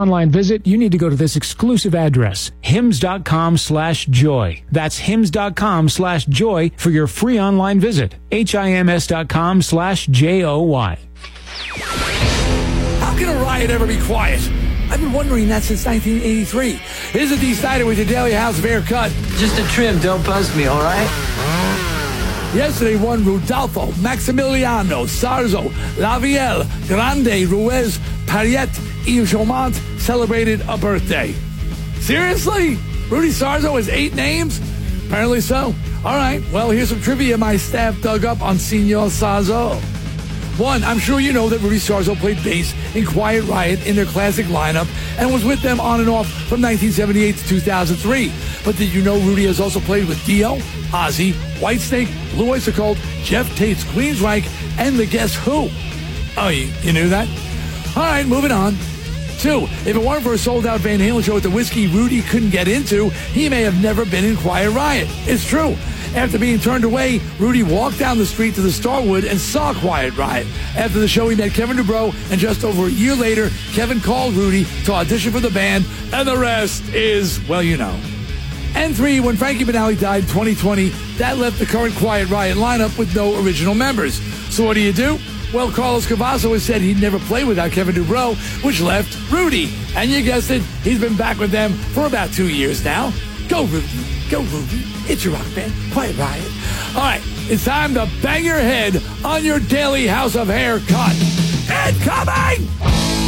online visit, you need to go to this exclusive address, hims.com slash joy. That's hims.com slash joy for your free online visit. H-I-M-S.com slash J-O-Y. How can a riot ever be quiet? I've been wondering that since 1983. Here's a Dee Snider with your daily house of hair cut. Just a trim, don't buzz me, all right? Yesterday won Rudolfo, Maximiliano, Sarzo, Laviel, Grande, Ruiz, Pariet, Yves Jomont celebrated a birthday. Seriously? Rudy Sarzo has eight names? Apparently so. All right, well, here's some trivia my staff dug up on Senor Sarzo. One, I'm sure you know that Rudy Sarzo played bass in Quiet Riot in their classic lineup and was with them on and off from 1978 to 2003. But did you know Rudy has also played with Dio, Ozzy, Whitesnake, Blue Oyster Cult, Geoff Tate's Queensryche, and the Guess Who? Oh, you, you knew that? All right, moving on. Two, if it weren't for a sold out Van Halen show at the Whisky Rudy couldn't get into, he may have never been in Quiet Riot. It's true. After being turned away, Rudy walked down the street to the Starwood and saw Quiet Riot. After the show, he met Kevin DuBrow, and just over a year later, Kevin called Rudy to audition for the band, and the rest is, well, you know. And three, when Frankie Banali died in 2020, that left the current Quiet Riot lineup with no original members. So what do you do? Well, Carlos Cavazo has said he'd never play without Kevin DuBrow, which left Rudy. And you guessed it, he's been back with them for about two years now. Go, Rudy. Go, Rudy. It's your rock band. Quiet Riot. All right, it's time to bang your head on your daily house of hair cut. Incoming!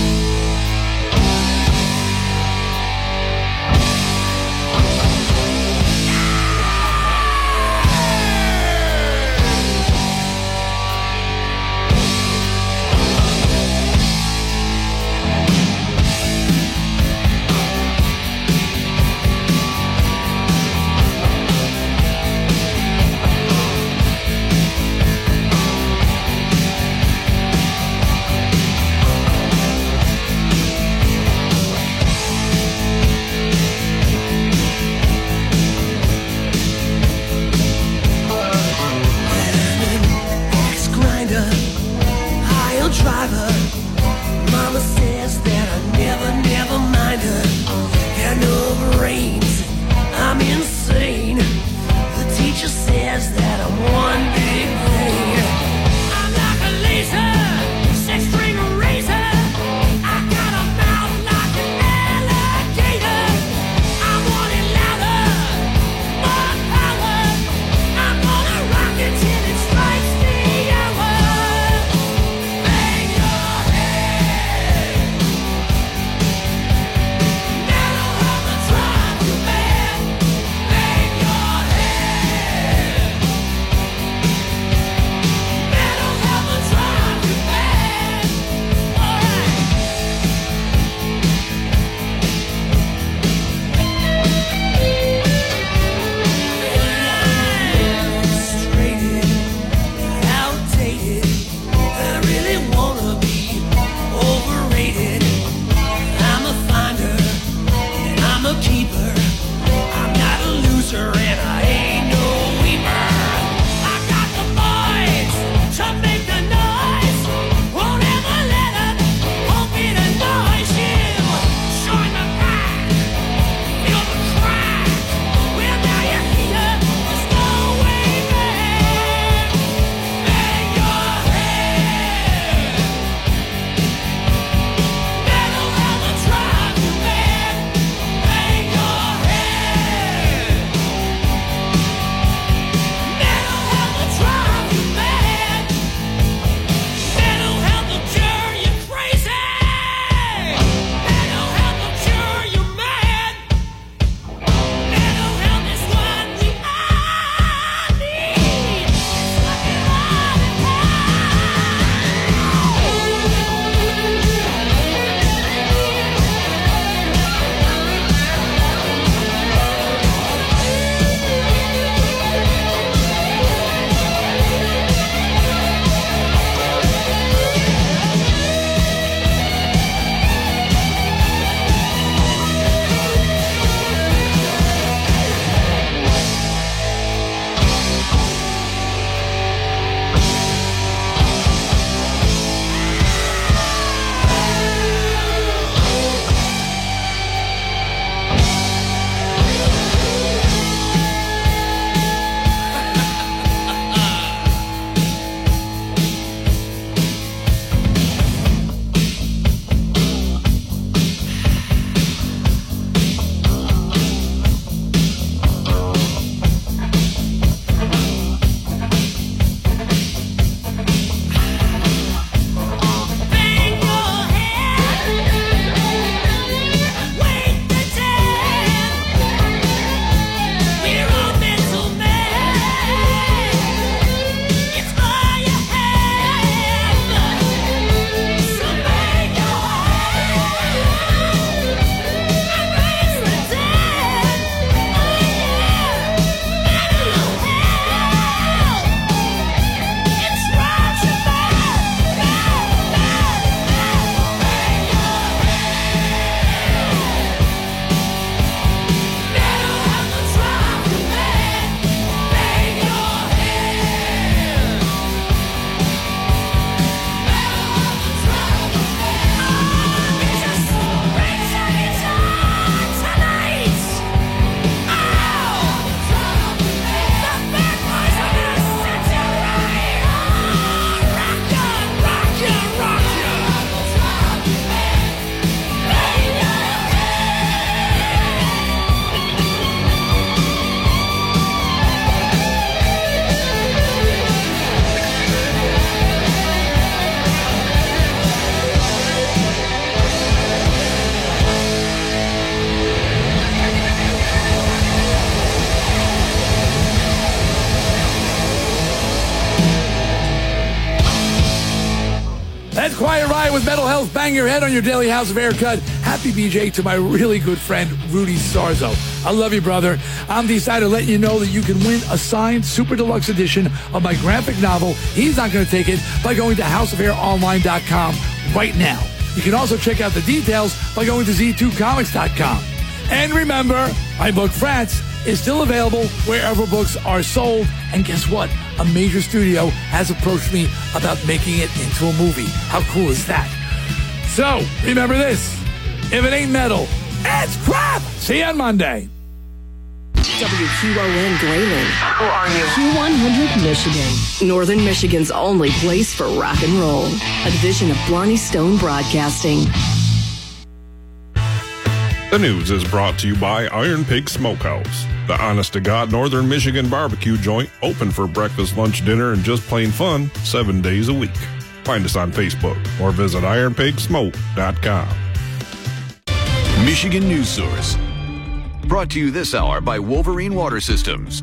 Health. Bang your head on your daily house of haircut. Happy BJ to my really good friend, Rudy Sarzo. I love you, brother. I'm decided to let you know that you can win a signed super deluxe edition of my graphic novel, He's Not Gonna Take It, by going to houseofhaironline.com right now. You can also check out the details by going to z2comics.com. And remember, my book, Frats, is still available wherever books are sold. And guess what? A major studio has approached me about making it into a movie. How cool is that? So, remember this. If it ain't metal, it's crap! See you on Monday. WQON Grayling. Who are you? Q100 Michigan. Northern Michigan's only place for rock and roll. A division of Blarney Stone Broadcasting. The news is brought to you by Iron Pig Smokehouse, the honest to God Northern Michigan barbecue joint, open for breakfast, lunch, dinner, and just plain fun seven days a week. Find us on Facebook or visit ironpigsmoke.com. Michigan News Source. Brought to you this hour by Wolverine Water Systems,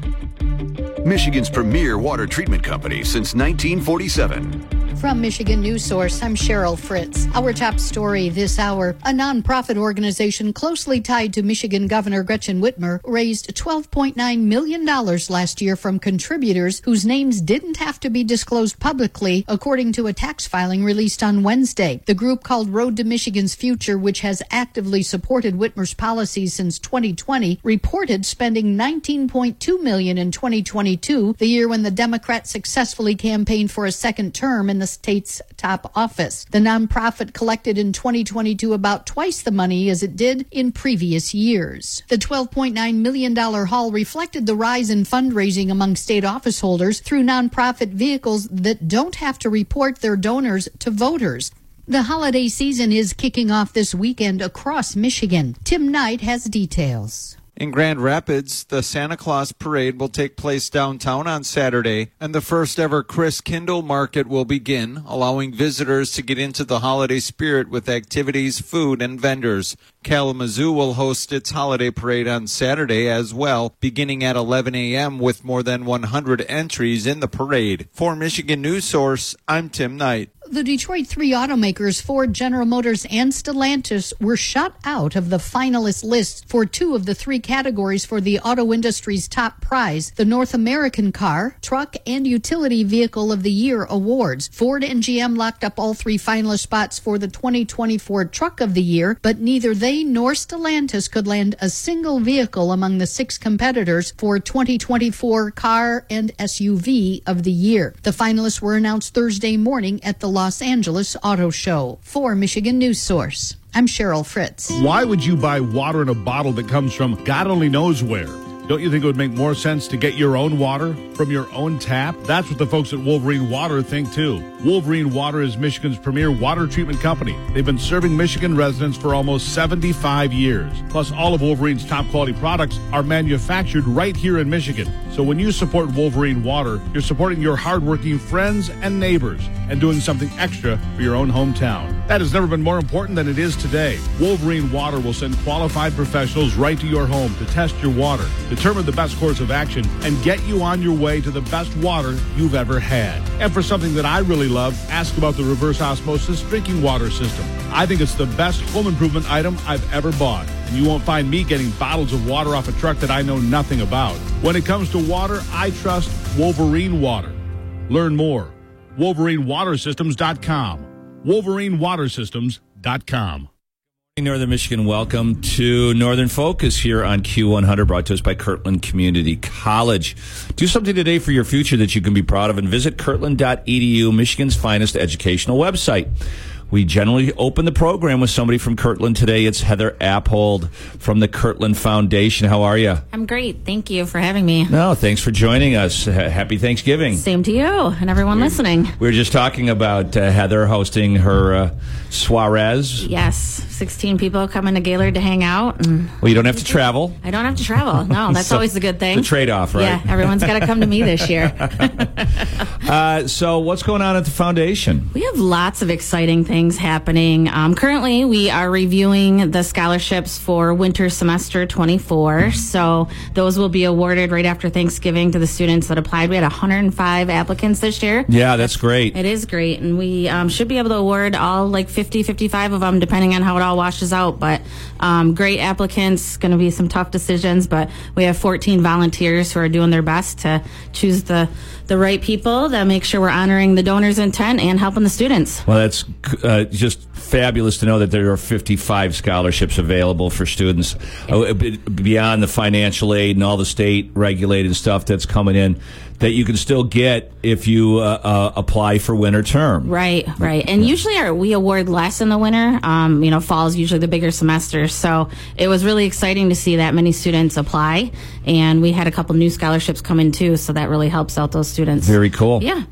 Michigan's premier water treatment company since 1947. From Michigan News Source, I'm Cheryl Fritz. Our top story this hour a nonprofit organization closely tied to Michigan Governor Gretchen Whitmer raised $12.9 million last year from contributors whose names didn't have to be disclosed publicly, according to a tax filing released on Wednesday. The group called Road to Michigan's Future, which has actively supported Whitmer's policies since 2020, reported spending 19.2 million in 2022, the year when the Democrats successfully campaigned for a second term in the state's top office. The nonprofit collected in 2022 about twice the money as it did in previous years. The $12.9 million haul reflected the rise in fundraising among state office holders through nonprofit vehicles that don't have to report their donors to voters. The holiday season is kicking off this weekend across Michigan. Tim Knight has details. In Grand Rapids, the Santa Claus Parade will take place downtown on Saturday, and the first ever Christkindl Market will begin, allowing visitors to get into the holiday spirit with activities, food, and vendors. Kalamazoo will host its holiday parade on Saturday as well, beginning at 11 a.m. with more than 100 entries in the parade. For Michigan News Source, I'm Tim Knight. The Detroit three automakers, Ford, General Motors, and Stellantis, were shut out of the finalist list for two of the three categories for the auto industry's top prize, the North American Car, Truck, and Utility Vehicle of the Year awards. Ford and GM locked up all three finalist spots for the 2024 Truck of the Year, but neither they nor Stellantis could land a single vehicle among the six competitors for 2024 Car and SUV of the Year. The finalists were announced Thursday morning at the Los Angeles Auto Show. For Michigan News Source, I'm Cheryl Fritz. Why would you buy water in a bottle that comes from God only knows where? Don't you think it would make more sense to get your own water from your own tap? That's what the folks at Wolverine Water think too. Wolverine Water is Michigan's premier water treatment company. They've been serving Michigan residents for almost 75 years. Plus, all of Wolverine's top quality products are manufactured right here in Michigan. So when you support Wolverine Water, you're supporting your hardworking friends and neighbors and doing something extra for your own hometown. That has never been more important than it is today. Wolverine Water will send qualified professionals right to your home to test your water, determine the best course of action, and get you on your way to the best water you've ever had. And for something that I really love, ask about the reverse osmosis drinking water system. I think it's the best home improvement item I've ever bought. And you won't find me getting bottles of water off a truck that I know nothing about. When it comes to water, I trust Wolverine Water. Learn more. WolverineWaterSystems.com. WolverineWaterSystems.com. Northern Michigan, welcome to Northern Focus here on Q100, brought to us by Kirtland Community College. Do something today for your future that you can be proud of and visit kirtland.edu, Michigan's finest educational website. We generally open the program with somebody from Kirtland. Today it's Heather Appold from the Kirtland Foundation. How are you? I'm great. Thank you for having me. No, thanks for joining us. Ha- Happy Thanksgiving. Same to you and everyone listening. We were just talking about uh, Heather hosting her uh, soirees. Yes. 16 people coming to Gaylord to hang out. Well, you don't have to travel. I don't have to travel. No, that's So, always a good thing. the trade-off, right? Yeah, everyone's got to come to me this year. Uh, so, what's going on at the foundation? We have lots of exciting things happening. Um, currently, we are reviewing the scholarships for winter semester 24. So, those will be awarded right after Thanksgiving to the students that applied. We had 105 applicants this year. Yeah, that's great. It is great. And we um, should be able to award all like 50, 55 of them, depending on how it all washes out. But um, great applicants, going to be some tough decisions. But we have 14 volunteers who are doing their best to choose the, the right people that make sure we're honoring the donor's intent and helping the students. Well, that's uh, just fabulous to know that there are 55 scholarships available for students uh, beyond the financial aid and all the state regulated stuff that's coming in that you can still get if you uh, uh, apply for winter term. Right, right. And usually our, we award less in the winter. Um, you know, fall is usually the bigger semester. So it was really exciting to see that many students apply. And we had a couple new scholarships come in too. So that really helps out those students. Very cool. Yeah.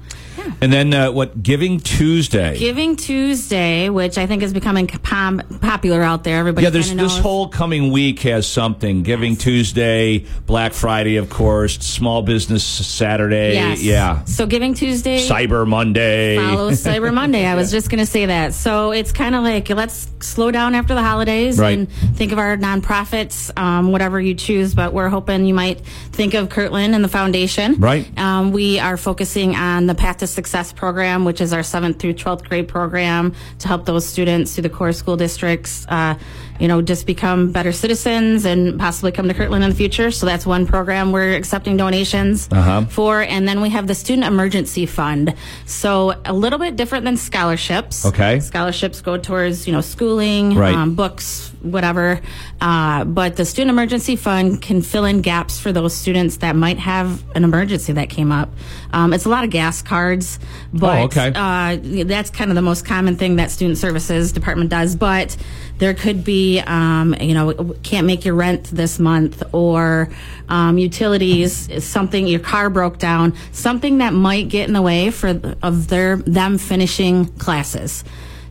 And then uh, what? Giving Tuesday. Giving Tuesday, which I think is becoming pom- popular out there. Everybody yeah, there's knows. this whole coming week has something. Giving Tuesday, Black Friday, of course, Small Business Saturday. Yes. Yeah. So Giving Tuesday. Cyber Monday. Follow Cyber Monday. I was just going to say that. So it's kind of like let's slow down after the holidays Right. and think of our nonprofits, um, whatever you choose. But we're hoping you might think of Kirtland and the foundation. Right. Um, we are focusing on the Path to Success program, which is our seventh through twelfth grade program to help those students through the core school districts. Uh, you know, just become better citizens and possibly come to Kirtland in the future. So that's one program we're accepting donations Uh-huh. for. And then we have the Student Emergency Fund. So a little bit different than scholarships. Okay. Scholarships go towards, you know, schooling, Right. um, books, whatever. Uh, but the Student Emergency Fund can fill in gaps for those students that might have an emergency that came up. Um, it's a lot of gas cards, but Oh, okay. uh, that's kind of the most common thing that Student Services Department does. But there could be, um, you know, can't make your rent this month, or um, utilities, something your car broke down, something that might get in the way for of their them finishing classes.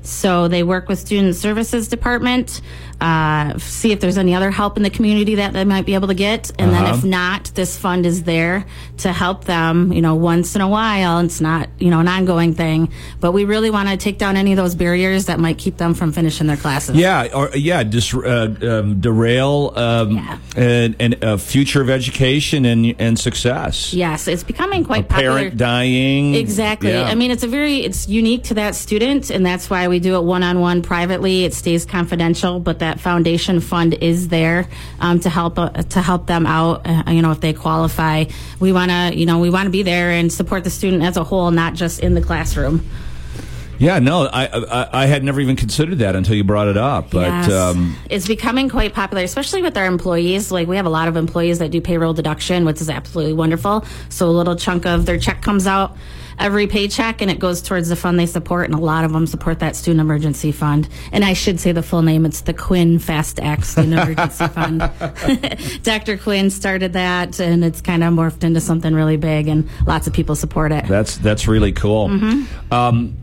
So they work with Student Services Department, uh, see if there's any other help in the community that they might be able to get, and then Uh-huh. if not, this fund is there to help them. You know, once in a while. It's not you know an ongoing thing, but we really want to take down any of those barriers that might keep them from finishing their classes. Yeah, or yeah, dis, uh, um, derail um, and, and uh, future of education and and success. Yes, it's becoming quite a popular. parent dying. Exactly. Yeah. I mean, it's a very it's unique to that student, and that's why we do it one on one privately. It stays confidential, but that foundation fund is there um, to help uh, to help them out. Uh, you know, if they qualify, we want to you know we want to be there and support the student as a whole, not just in the classroom. yeah, no, I, I I had never even considered that until you brought it up. But Yes. um, it's becoming quite popular, especially with our employees. Like we have a lot of employees that do payroll deduction, which is absolutely wonderful. So a little chunk of their check comes out every paycheck and it goes towards the fund they support and a lot of them support that student emergency fund and i should say the full name it's the quinn fast act student emergency fund dr quinn started that and it's kind of morphed into something really big and lots of people support it that's that's really cool. Mhm. Um,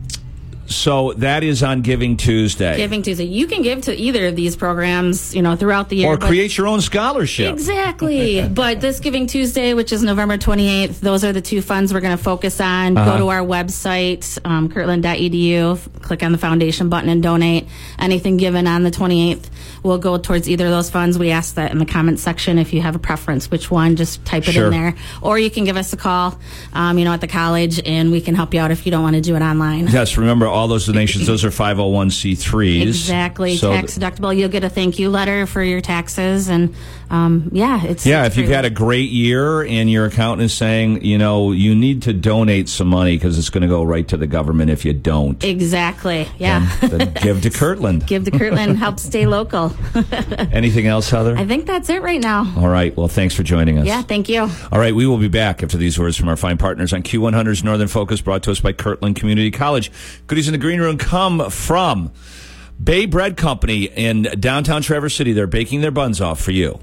so that is on Giving Tuesday. giving tuesday you can give to either of these programs you know throughout the year or create your own scholarship. Exactly. but this Giving Tuesday, which is November 28th, those are the two funds we're going to focus on. Uh-huh. Go to our website, um, kirtland.edu, click on the foundation button and donate. Anything given on the 28th will go towards either of those funds. We ask that in the comments section if you have a preference, which one, just type it Sure. in there. Or you can give us a call, um, you know, at the college and we can help you out if you don't want to do it online. Yes, remember all those donations; those are five hundred one c threes. Exactly. So Tax deductible. You'll get a thank you letter for your taxes. And, um, yeah, it's. Yeah, it's if you've had a great year and your accountant is saying, you know, you need to donate some money because it's going to go right to the government if you don't, Exactly. Yeah. then give to Kirtland. Give to Kirtland, help stay local. Anything else, Heather? I think that's it right now. All right. Well, thanks for joining us. Yeah, thank you. All right, we will be back after these words from our fine partners on Q100's Northern Focus, brought to us by Kirtland Community College. Goodies in the green room come from Bay Bread Company in downtown Traverse City. They're baking their buns off for you.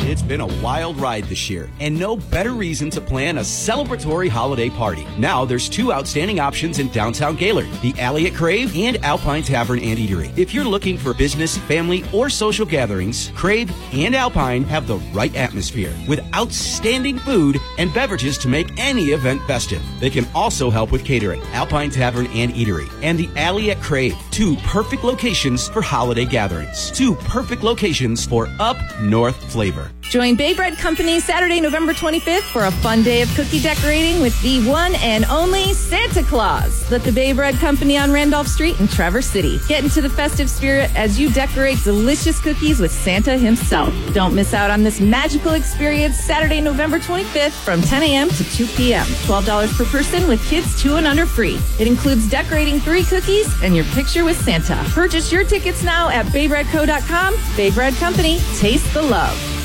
It's been a wild ride this year, and no better reason to plan a celebratory holiday party. Now there's two outstanding options in downtown Gaylord the Alley at Crave and Alpine Tavern and Eatery. If you're looking for business, family, or social gatherings, Crave and Alpine have the right atmosphere with outstanding food and beverages to make any event festive. They can also help with catering. Alpine Tavern and Eatery and the Alley at Crave, two perfect locations for holiday gatherings. Two perfect locations for up north flavor. Join Bay Bread Company Saturday, November 25th for a fun day of cookie decorating with the one and only Santa Claus at the Bay Bread Company on Randolph Street in Traverse City. Get into the festive spirit as you decorate delicious cookies with Santa himself. Don't miss out on this magical experience Saturday, November 25th from 10 a.m. to 2 p.m. $12 per person with kids two and under free. It includes decorating three cookies and your picture with Santa. Purchase your tickets now at baybreadco.com. Bay Bread Company, taste the love.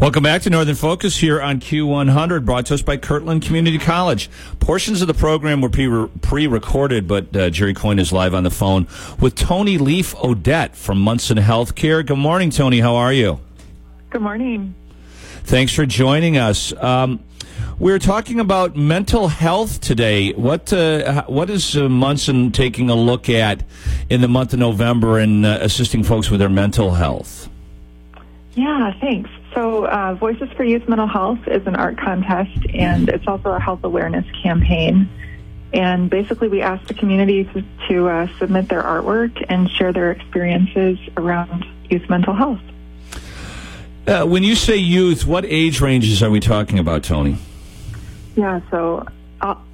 Welcome back to Northern Focus here on Q100, brought to us by Kirtland Community College. Portions of the program were pre recorded, but uh, Jerry Coyne is live on the phone with Tony Leaf Odette from Munson Healthcare. Good morning, Tony. How are you? Good morning. Thanks for joining us. Um, we're talking about mental health today. What uh, what is uh, Munson taking a look at in the month of November and uh, assisting folks with their mental health? Yeah, thanks. So, uh, Voices for Youth Mental Health is an art contest, and it's also a health awareness campaign. And basically, we ask the community to, to uh, submit their artwork and share their experiences around youth mental health. Uh, when you say youth, what age ranges are we talking about, Tony? Yeah, so all,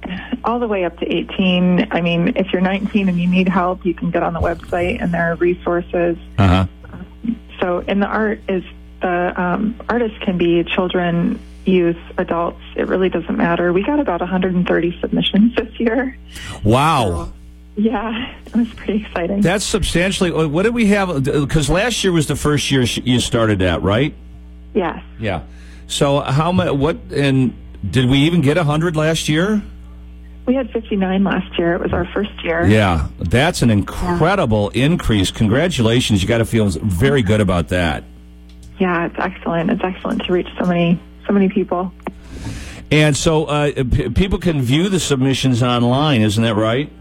all, the way up to 18. I mean, if you're 19 and you need help, you can get on the website and there are resources. Uh-huh. So, and the art is the um, artists can be children, youth, adults. It really doesn't matter. We got about 130 submissions this year. Wow. So, yeah, it was pretty exciting. That's substantially. Uh, what did we have? Because last year was the first year you started that, right? Yes. Yeah. So how much? What and did we even get 100 last year? We had 59 last year. It was our first year. Yeah, that's an incredible yeah. increase. Congratulations. You got to feel very good about that yeah, it's excellent. It's excellent to reach so many so many people. And so uh, p- people can view the submissions online, isn't that right?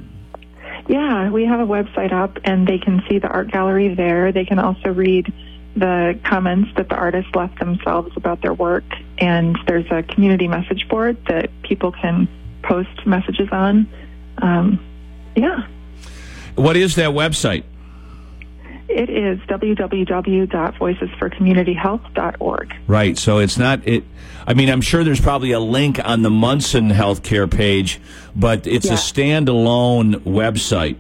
Yeah, we have a website up, and they can see the art gallery there. They can also read the comments that the artists left themselves about their work, and there's a community message board that people can post messages on. Um, yeah. What is that website? It is www.voicesforcommunityhealth.org. Right. So it's not it. I mean, I'm sure there's probably a link on the Munson Healthcare page, but it's yeah. a standalone website.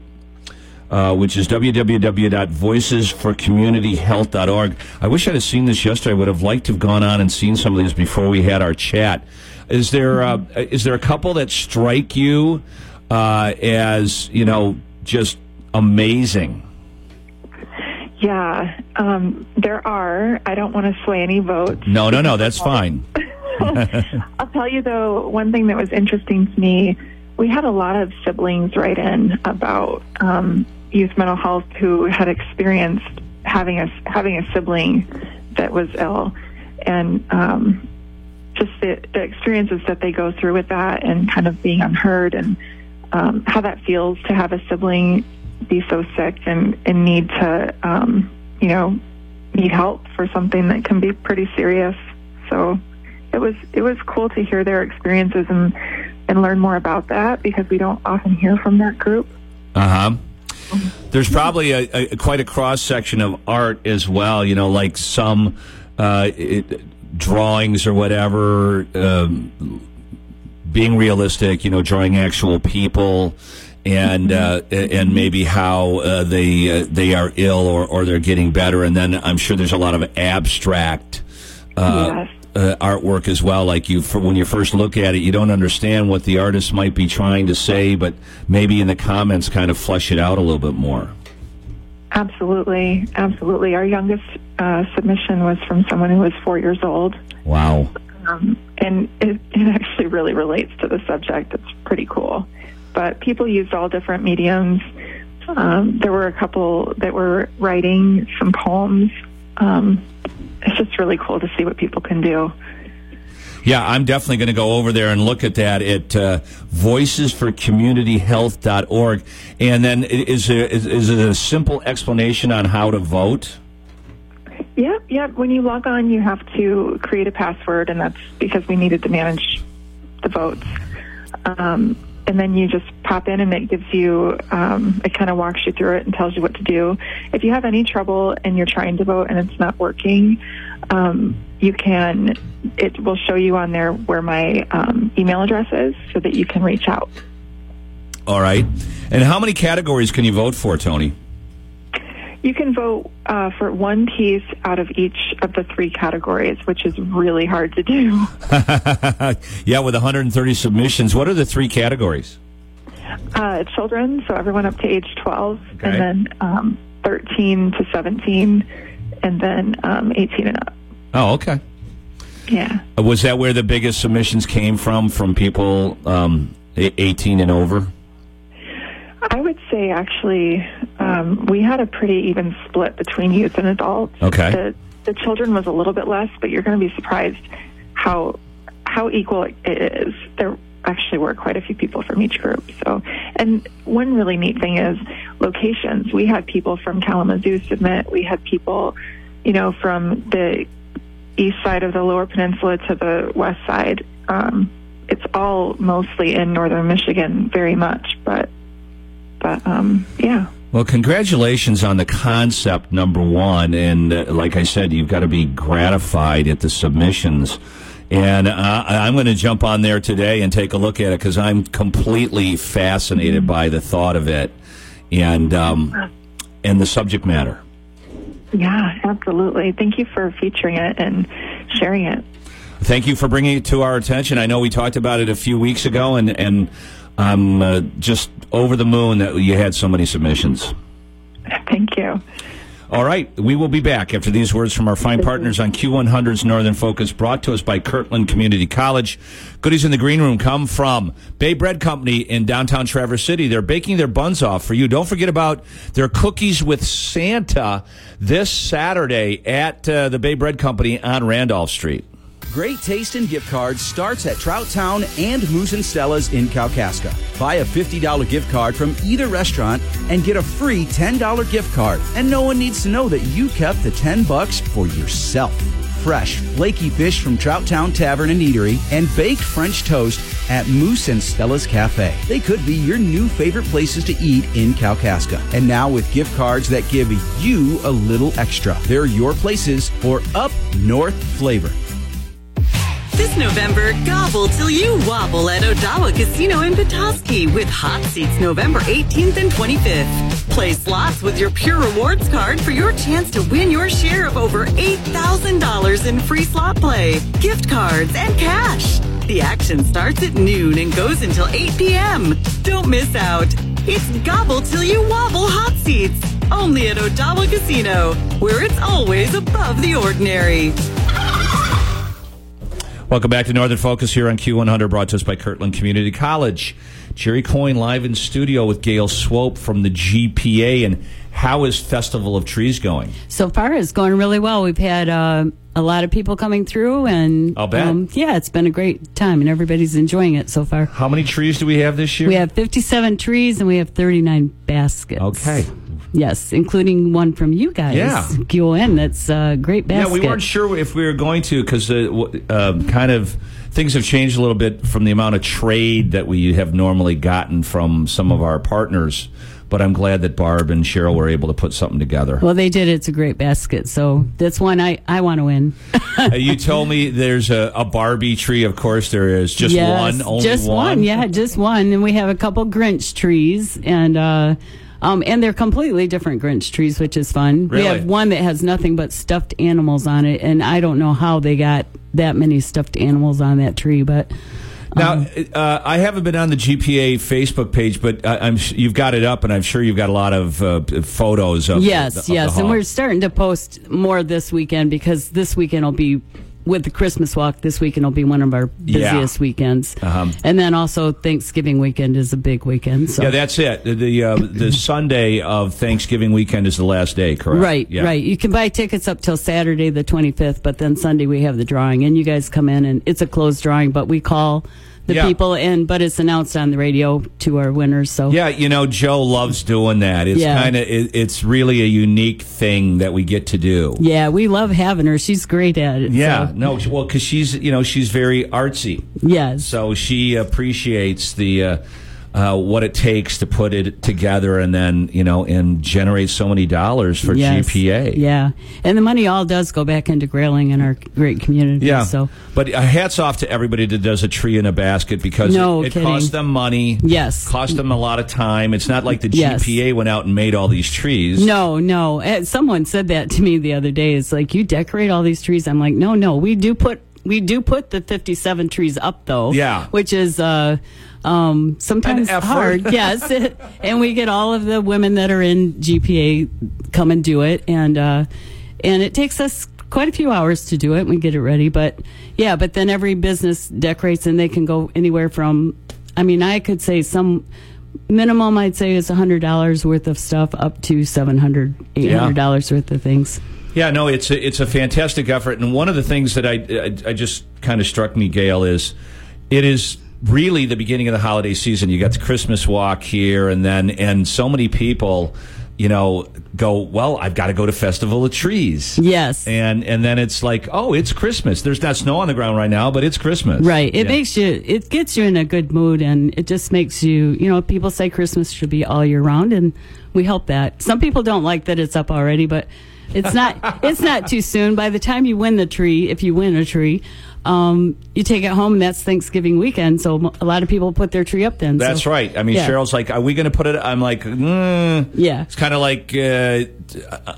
Uh, which is www.voicesforcommunityhealth.org. I wish I'd have seen this yesterday. I would have liked to have gone on and seen some of these before we had our chat. Is there uh, is there a couple that strike you uh, as you know just amazing? Yeah, um, there are. I don't want to sway any votes. No, no, no, that's fine. I'll tell you though, one thing that was interesting to me, we had a lot of siblings write in about um, youth mental health who had experienced having a having a sibling that was ill, and um, just the, the experiences that they go through with that, and kind of being unheard, and um, how that feels to have a sibling be so sick and, and need to, um, you know, need help for something that can be pretty serious. So it was it was cool to hear their experiences and and learn more about that because we don't often hear from that group. Uh huh. There's probably a, a, quite a cross section of art as well. You know, like some uh, it, drawings or whatever, um, being realistic. You know, drawing actual people and uh, and maybe how uh, they uh, they are ill or, or they're getting better, and then I'm sure there's a lot of abstract. Uh, yes. Uh, artwork as well. Like you, for, when you first look at it, you don't understand what the artist might be trying to say, but maybe in the comments, kind of flesh it out a little bit more. Absolutely, absolutely. Our youngest uh, submission was from someone who was four years old. Wow. Um, and it, it actually really relates to the subject. It's pretty cool but people used all different mediums. Um, there were a couple that were writing some poems, um, it's just really cool to see what people can do. Yeah, I'm definitely going to go over there and look at that at uh, voicesforcommunityhealth.org. And then is, there, is, is it a simple explanation on how to vote? Yep, yep. When you log on, you have to create a password, and that's because we needed to manage the votes. Um, and then you just pop in, and it gives you, um, it kind of walks you through it and tells you what to do. If you have any trouble and you're trying to vote and it's not working, um, you can, it will show you on there where my um, email address is so that you can reach out. All right. And how many categories can you vote for, Tony? You can vote uh, for one piece out of each of the three categories, which is really hard to do. yeah, with 130 submissions. What are the three categories? Uh, children, so everyone up to age 12, Okay. and then um, 13 to 17, and then um, 18 and up. Oh, okay. Yeah. Uh, Was that where the biggest submissions came from, from people um, e- 18 and over? I would say actually um, we had a pretty even split between youth and adults. Okay. The, the children was a little bit less, but you're going to be surprised how how equal it is. There actually were quite a few people from each group. So, and one really neat thing is locations. We had people from Kalamazoo submit. We had people, you know, from the east side of the Lower Peninsula to the west side. Um, it's all mostly in northern Michigan, very much, but but um, yeah. Well, congratulations on the concept, number one. And uh, like I said, you've got to be gratified at the submissions. And uh, I'm going to jump on there today and take a look at it because I'm completely fascinated by the thought of it and um, and the subject matter. Yeah, absolutely. Thank you for featuring it and sharing it. Thank you for bringing it to our attention. I know we talked about it a few weeks ago, and and I'm uh, just over the moon that you had so many submissions. Thank you. All right, we will be back after these words from our fine partners on Q100's Northern Focus, brought to us by Kirtland Community College. Goodies in the green room come from Bay Bread Company in downtown Traverse City. They're baking their buns off for you. Don't forget about their cookies with Santa this Saturday at uh, the Bay Bread Company on Randolph Street. Great taste in gift cards starts at Trout Town and Moose and Stella's in Kalkaska. Buy a $50 gift card from either restaurant and get a free $10 gift card. And no one needs to know that you kept the 10 bucks for yourself. Fresh, flaky fish from Trout Town Tavern and Eatery and baked French toast at Moose and Stella's Cafe. They could be your new favorite places to eat in Kalkaska. And now with gift cards that give you a little extra. They're your places for up north flavor. This November, gobble till you wobble at Odawa Casino in Petoskey with hot seats November 18th and 25th. Play slots with your Pure Rewards card for your chance to win your share of over $8,000 in free slot play, gift cards, and cash. The action starts at noon and goes until 8 p.m. Don't miss out. It's gobble till you wobble hot seats. Only at Odawa Casino, where it's always above the ordinary. Welcome back to Northern Focus here on Q100, brought to us by Kirtland Community College. Jerry Coyne live in studio with Gail Swope from the GPA. And how is Festival of Trees going? So far, it's going really well. We've had uh, a lot of people coming through, and bet. yeah, it's been a great time, and everybody's enjoying it so far. How many trees do we have this year? We have 57 trees, and we have 39 baskets. Okay. Yes, including one from you guys. Yeah. QON, that's a great basket. Yeah, we weren't sure if we were going to because uh, uh, kind of things have changed a little bit from the amount of trade that we have normally gotten from some of our partners. But I'm glad that Barb and Cheryl were able to put something together. Well, they did. It's a great basket. So that's one I, I want to win. Uh, you told me there's a, a Barbie tree. Of course, there is. Just Yes, one, only just one. Yeah, just one. And we have a couple Grinch trees, and uh, um, and they're completely different Grinch trees, which is fun. We have one that has nothing but stuffed animals on it, and I don't know how they got that many stuffed animals on that tree, but. Now, uh, I haven't been on the GPA Facebook page, but I, I'm s- you've got it up, and I'm sure you've got a lot of uh, photos of. yes, the, of yes, and we're starting to post more this weekend because this weekend will be with the Christmas walk this weekend will be one of our Yeah. busiest weekends. Uh-huh. And then also Thanksgiving weekend is a big weekend. So Yeah, that's it. The the, uh, the Sunday of Thanksgiving weekend is the last day, correct? Right, Yeah. right. You can buy tickets up till Saturday the 25th, but then Sunday we have the drawing, and you guys come in, and it's a closed drawing, but we call the Yeah. people, and but it's announced on the radio to our winners. So Yeah, you know, Joe loves doing that. It's Yeah. kind of it, it's really a unique thing that we get to do. yeah, we love having her. She's great at it. Yeah, so. no, well, because she's you know she's very artsy. Yes. So she appreciates the uh, uh, what it takes to put it together, and then you know and generate so many dollars for Yes. GPA. Yeah, and the money all does go back into Grayling in our great community. Yeah. So But uh, hats off to everybody that does a tree in a basket because No it, it costs them money. Yes. Cost them a lot of time. It's not like the Yes. GPA went out and made all these trees. No, no. Uh, Someone said that to me the other day. It's like you decorate all these trees. I'm like, no, no. We do put we do put the 57 trees up though. Yeah. Which is uh, um, sometimes hard. yes. and we get all of the women that are in GPA come and do it, and uh, and it takes us quite a few hours to do it. We get it ready, but yeah. But then every business decorates, and they can go anywhere from. I mean, I could say some minimum I'd say is $100 worth of stuff up to $700, $800 worth of things. Yeah, no, it's a, it's a fantastic effort, and one of the things that I I, I just kind of struck me, Gail, is it is really the beginning of the holiday season. You got the Christmas walk here, and then and so many people, you know, go well. I've got to go to Festival of Trees. Yes. and and then it's like, oh, it's Christmas. There's not snow on the ground right now, but it's Christmas. Right. It Yeah. makes you, it gets you in a good mood and it just makes you, you know, people say Christmas should be all year round and we help that. Some people don't like that it's up already, but it's not, it's not too soon. By the time you win the tree, if you win a tree, um, you take it home and that's Thanksgiving weekend. So a lot of people put their tree up then. so- That's right. I mean, Yeah. Cheryl's like, "Are we going to put it?" I'm like, mm. Yeah. It's kind of like uh,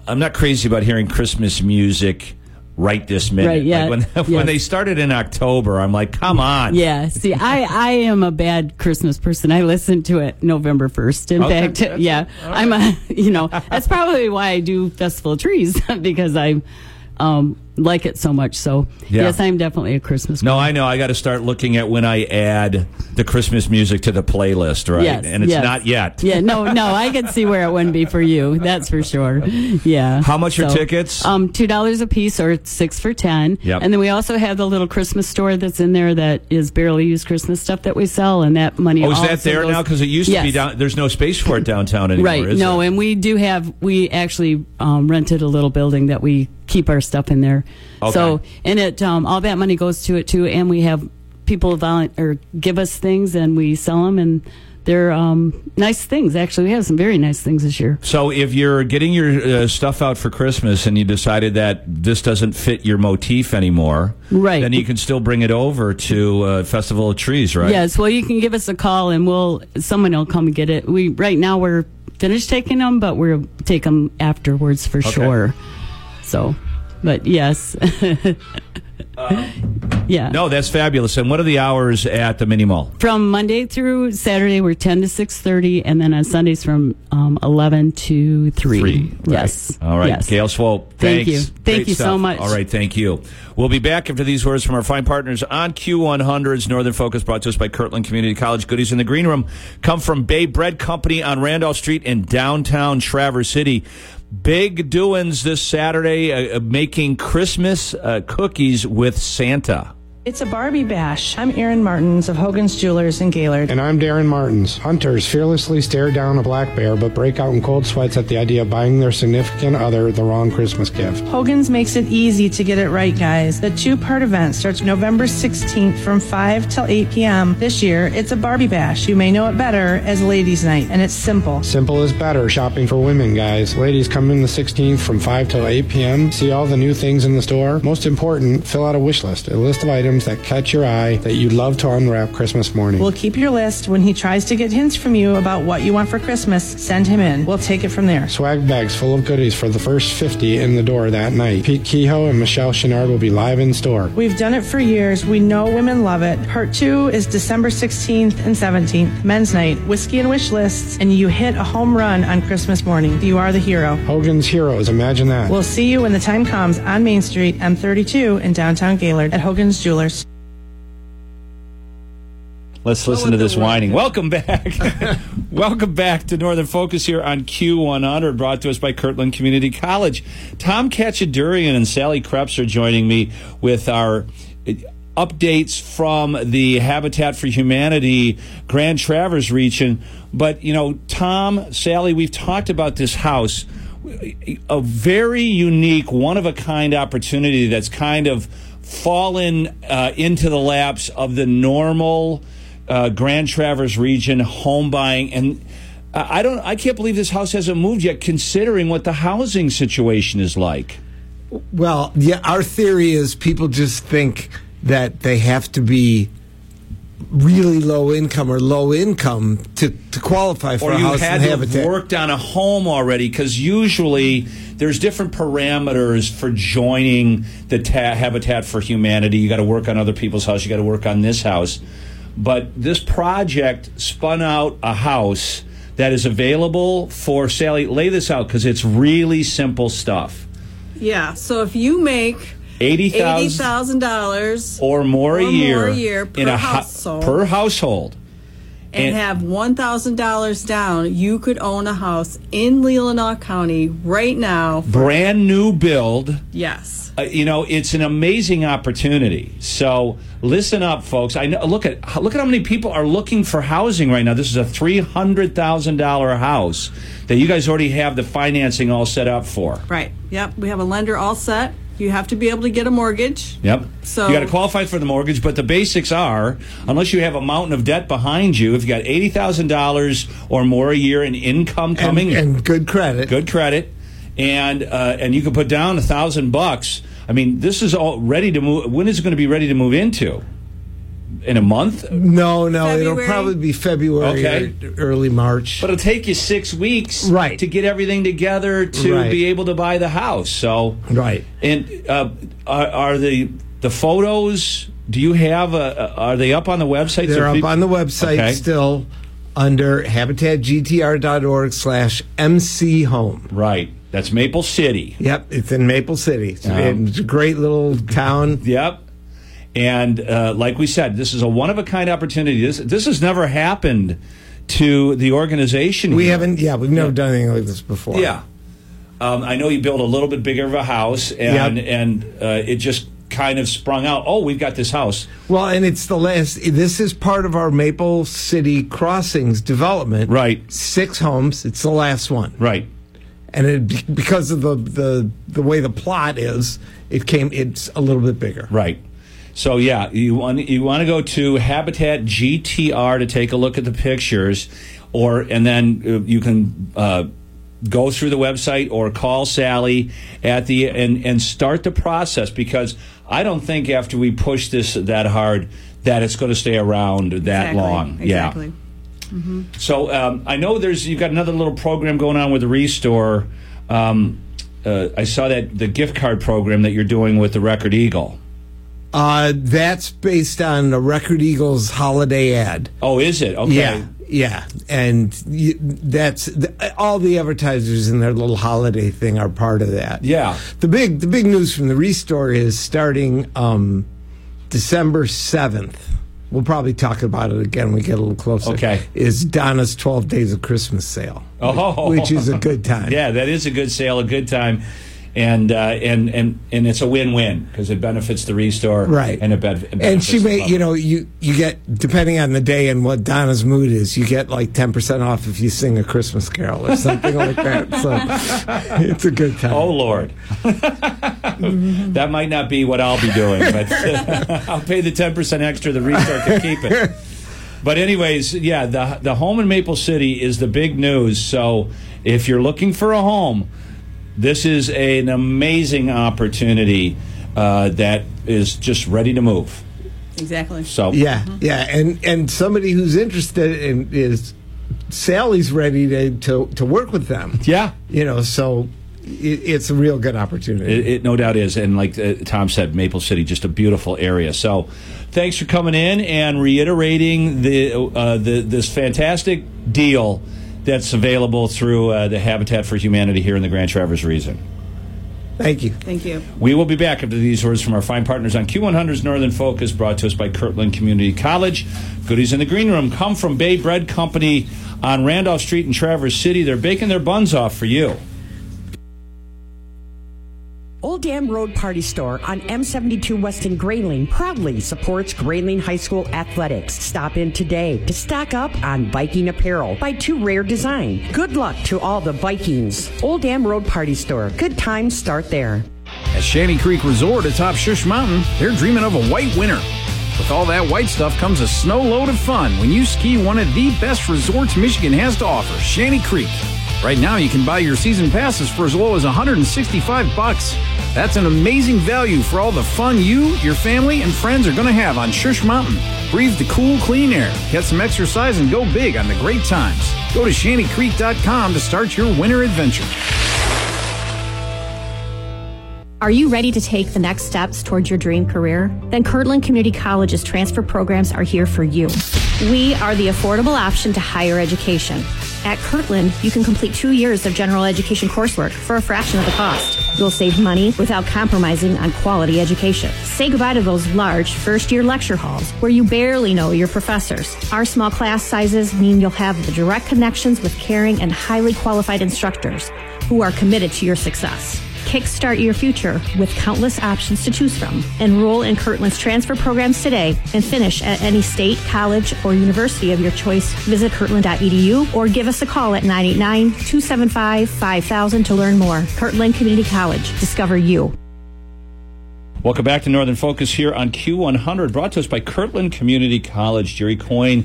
I'm not crazy about hearing Christmas music right this minute. Right, yeah. Like when when they started in October, I'm like, "Come on." Yeah, see, I, I am a bad Christmas person. I listen to it November 1st. In Okay, fact, yeah, I'm a, you know, that's probably why I do Festival of Trees because I um, like it so much. So, Yeah. yes, I'm definitely a Christmas No, I know. I got to start looking at when I add the Christmas music to the playlist, right? Yes, and it's yes. not yet. Yeah, no, no, I can see where it wouldn't be for you. That's for sure. Yeah. How much are tickets? Um, two dollars a piece, or six for ten. Yep. And then we also have the little Christmas store that's in there that is barely used Christmas stuff that we sell, and that money. Oh, is that there goes- now? Because it used to be down. There's no space for it downtown anymore. Right. No, there? and we do have we actually um, rented a little building that we keep our stuff in there. Okay. So and it um, all that money goes to it too, and we have people volunteer or give us things and we sell them and they're um, nice things. Actually, we have some very nice things this year. So if you're getting your uh, stuff out for Christmas and you decided that this doesn't fit your motif anymore, Right. Then you can still bring it over to uh, Festival of Trees, right? Yes. Well, you can give us a call and we'll someone will come and get it. We right now we're finished taking them, but we'll take them afterwards for Okay. sure. So, but yes. yeah. No, that's fabulous. And what are the hours at the mini mall? From Monday through Saturday, we're 10 to 6.30, and then on Sundays from um, 11 to 3. Three. Yes. All right. Yes. Gail Swope, Thank you. Great Thank you so much. All right. Thank you. We'll be back after these words from our fine partners on Q100's Northern Focus, brought to us by Kirtland Community College. Goodies in the green room come from Bay Bread Company on Randolph Street in downtown Traverse City. Big doings this Saturday, uh, uh, making Christmas uh, cookies with Santa. It's a Barbie bash. I'm Erin Martins of Hogan's Jewelers in Gaylord. And I'm Darren Martins. Hunters fearlessly stare down a black bear but break out in cold sweats at the idea of buying their significant other the wrong Christmas gift. Hogan's makes it easy to get it right, guys. The two part event starts November 16th from 5 till 8 p.m. This year, it's a Barbie bash. You may know it better as Ladies' Night, and it's simple. Simple is better shopping for women, guys. Ladies, come in the 16th from 5 till 8 p.m. See all the new things in the store. Most important, fill out a wish list, a list of items items that catch your eye that you'd love to unwrap Christmas morning. We'll keep your list. When he tries to get hints from you about what you want for Christmas, send him in. We'll take it from there. Swag bags full of goodies for the first 50 in the door that night. Pete Kehoe and Michelle Chenard will be live in store. We've done it for years. We know women love it. Part two is December 16th and 17th, men's night, whiskey and wish lists, and you hit a home run on Christmas morning. You are the hero. Hogan's Heroes, imagine that. We'll see you when the time comes on Main Street, M32 in downtown Gaylord at Hogan's Jewelers. Let's listen to this whining. Welcome back. Welcome back to Northern Focus here on Q100, brought to us by Kirtland Community College. Tom Katchadurian and Sally Krebs are joining me with our uh, updates from the Habitat for Humanity Grand Traverse region. But, you know, Tom, Sally, we've talked about this house, a very unique, one of a kind opportunity that's kind of fallen uh, into the laps of the normal uh, Grand Traverse region home buying. And I don't, I can't believe this house hasn't moved yet, considering what the housing situation is like. Well, yeah, our theory is people just think that they have to be really low income or low income to, to qualify for or a you house had and to have habitat. worked on a home already because usually there's different parameters for joining the ta- Habitat for Humanity. You got to work on other people's house. You got to work on this house. But this project spun out a house that is available for Sally. Lay this out because it's really simple stuff. Yeah. So if you make Eighty thousand dollars or more a year, more a year per hou- household. per household. And, And- have one thousand dollars down, you could own a house in Leelanau County right now. brand new build. Yes. Uh, you know, it's an amazing opportunity. So listen up, folks. I know. Look at look at how many people are looking for housing right now. This is a three hundred thousand dollar house that you guys already have the financing all set up for. Right. Yep. We have a lender all set. You have to be able to get a mortgage. Yep. So- you got to qualify for the mortgage, but the basics are unless you have a mountain of debt behind you, if you got eighty thousand dollars or more a year in income coming in. and good credit, good credit, and uh, and you can put down a thousand bucks. I mean, this is all ready to move. When is it going to be ready to move into? In a month? No, no, it'll probably be February Okay. or early March. But it'll take you six weeks, Right. to get everything together to Right. be able to buy the house. So, right. And uh, are, are the the photos? Do you have? A, are they up on the website? They're So up peop- on the website Okay. still under habitatgtr.org slash MC home. Right. That's Maple City. Yep, it's in Maple City. It's, Um, it's a great little town. Yep. And uh, like we said, this is a one of a kind opportunity. This this has never happened to the organization. We here. haven't, yeah, we've never done anything like this before. Yeah. Um, I know you built a little bit bigger of a house, and Yep. and uh, it just kind of sprung out. Oh, we've got this house. Well, and it's the last. This is part of our Maple City Crossings development. Right. Six homes. It's the last one. Right. And it, because of the, the the way the plot is, it came. It's a little bit bigger. Right. So yeah, you want you want to go to Habitat GTR to take a look at the pictures, or and then uh, you can uh, go through the website or call Sally at the and and start the process because I don't think after we push this that hard that it's going to stay around that Exactly. long. Exactly. Yeah. Mm-hmm. So um, I know there's you've got another little program going on with the Restore. Um, uh, I saw that the gift card program that you're doing with the Record Eagle. Uh, that's based on the Record Eagles holiday ad. Oh, is it? Okay. Yeah, yeah, and y that's the, all the advertisers in their little holiday thing are part of that. Yeah. The big the big news from the Restore is starting um, December seventh. We'll probably talk about it again when we get a little closer. Okay. Is Donna's twelve days of Christmas sale? Oh, which is a good time. Yeah, that is a good sale, a good time, and uh, and and and it's a win-win because it benefits the restore, Right. And it, it And she may, you know, you you get depending on the day and what Donna's mood is, you get like ten percent off if you sing a Christmas carol or something like that. So it's a good time. Oh Lord, that might not be what I'll be doing, but I'll pay the ten percent extra. The restore can keep it. But anyways, yeah, the the home in Maple City is the big news. So if you're looking for a home, this is an amazing opportunity uh, that is just ready to move. Exactly. So Yeah, yeah, and and somebody who's interested in is Sally's ready to to, to work with them. Yeah, you know, so it, it's a real good opportunity. It, it no doubt is, and like uh, Tom said, Maple City just a beautiful area. So, thanks for coming in and reiterating the uh, the this fantastic deal that's available through uh, the Habitat for Humanity here in the Grand Traverse region. Thank you. Thank you. We will be back after these words from our fine partners on Q100's Northern Focus, brought to us by Kirtland Community College. Goodies in the green room come from Bay Bread Company on Randolph Street in Traverse City. They're baking their buns off for you. Old Dam Road Party Store on M72 West in Grayling proudly supports Grayling High School athletics. Stop in today to stock up on Viking apparel by Two Rare Design. Good luck to all the Vikings. Old Dam Road Party Store. Good times start there. At Shanty Creek Resort atop Schuss Mountain, they're dreaming of a white winter. With all that white stuff comes a snow load of fun when you ski one of the best resorts Michigan has to offer, Shanty Creek. Right now, you can buy your season passes for as low as 165 bucks. That's an amazing value for all the fun you, your family, and friends are going to have on Schuss Mountain. Breathe the cool, clean air, get some exercise, and go big on the great times. Go to shantycreek.com to start your winter adventure. Are you ready to take the next steps towards your dream career? Then Kirtland Community College's transfer programs are here for you. We are the affordable option to higher education. At Kirtland, you can complete two years of general education coursework for a fraction of the cost. You'll save money without compromising on quality education. Say goodbye to those large first year lecture halls where you barely know your professors. Our small class sizes mean you'll have the direct connections with caring and highly qualified instructors who are committed to your success. Kickstart your future with countless options to choose from. Enroll in Kirtland's transfer programs today and finish at any state, college, or university of your choice. Visit kirtland.edu or give us a call at 989 275 5000 to learn more. Kirtland Community College. Discover you. Welcome back to Northern Focus here on Q100, brought to us by Kirtland Community College. Jerry Coyne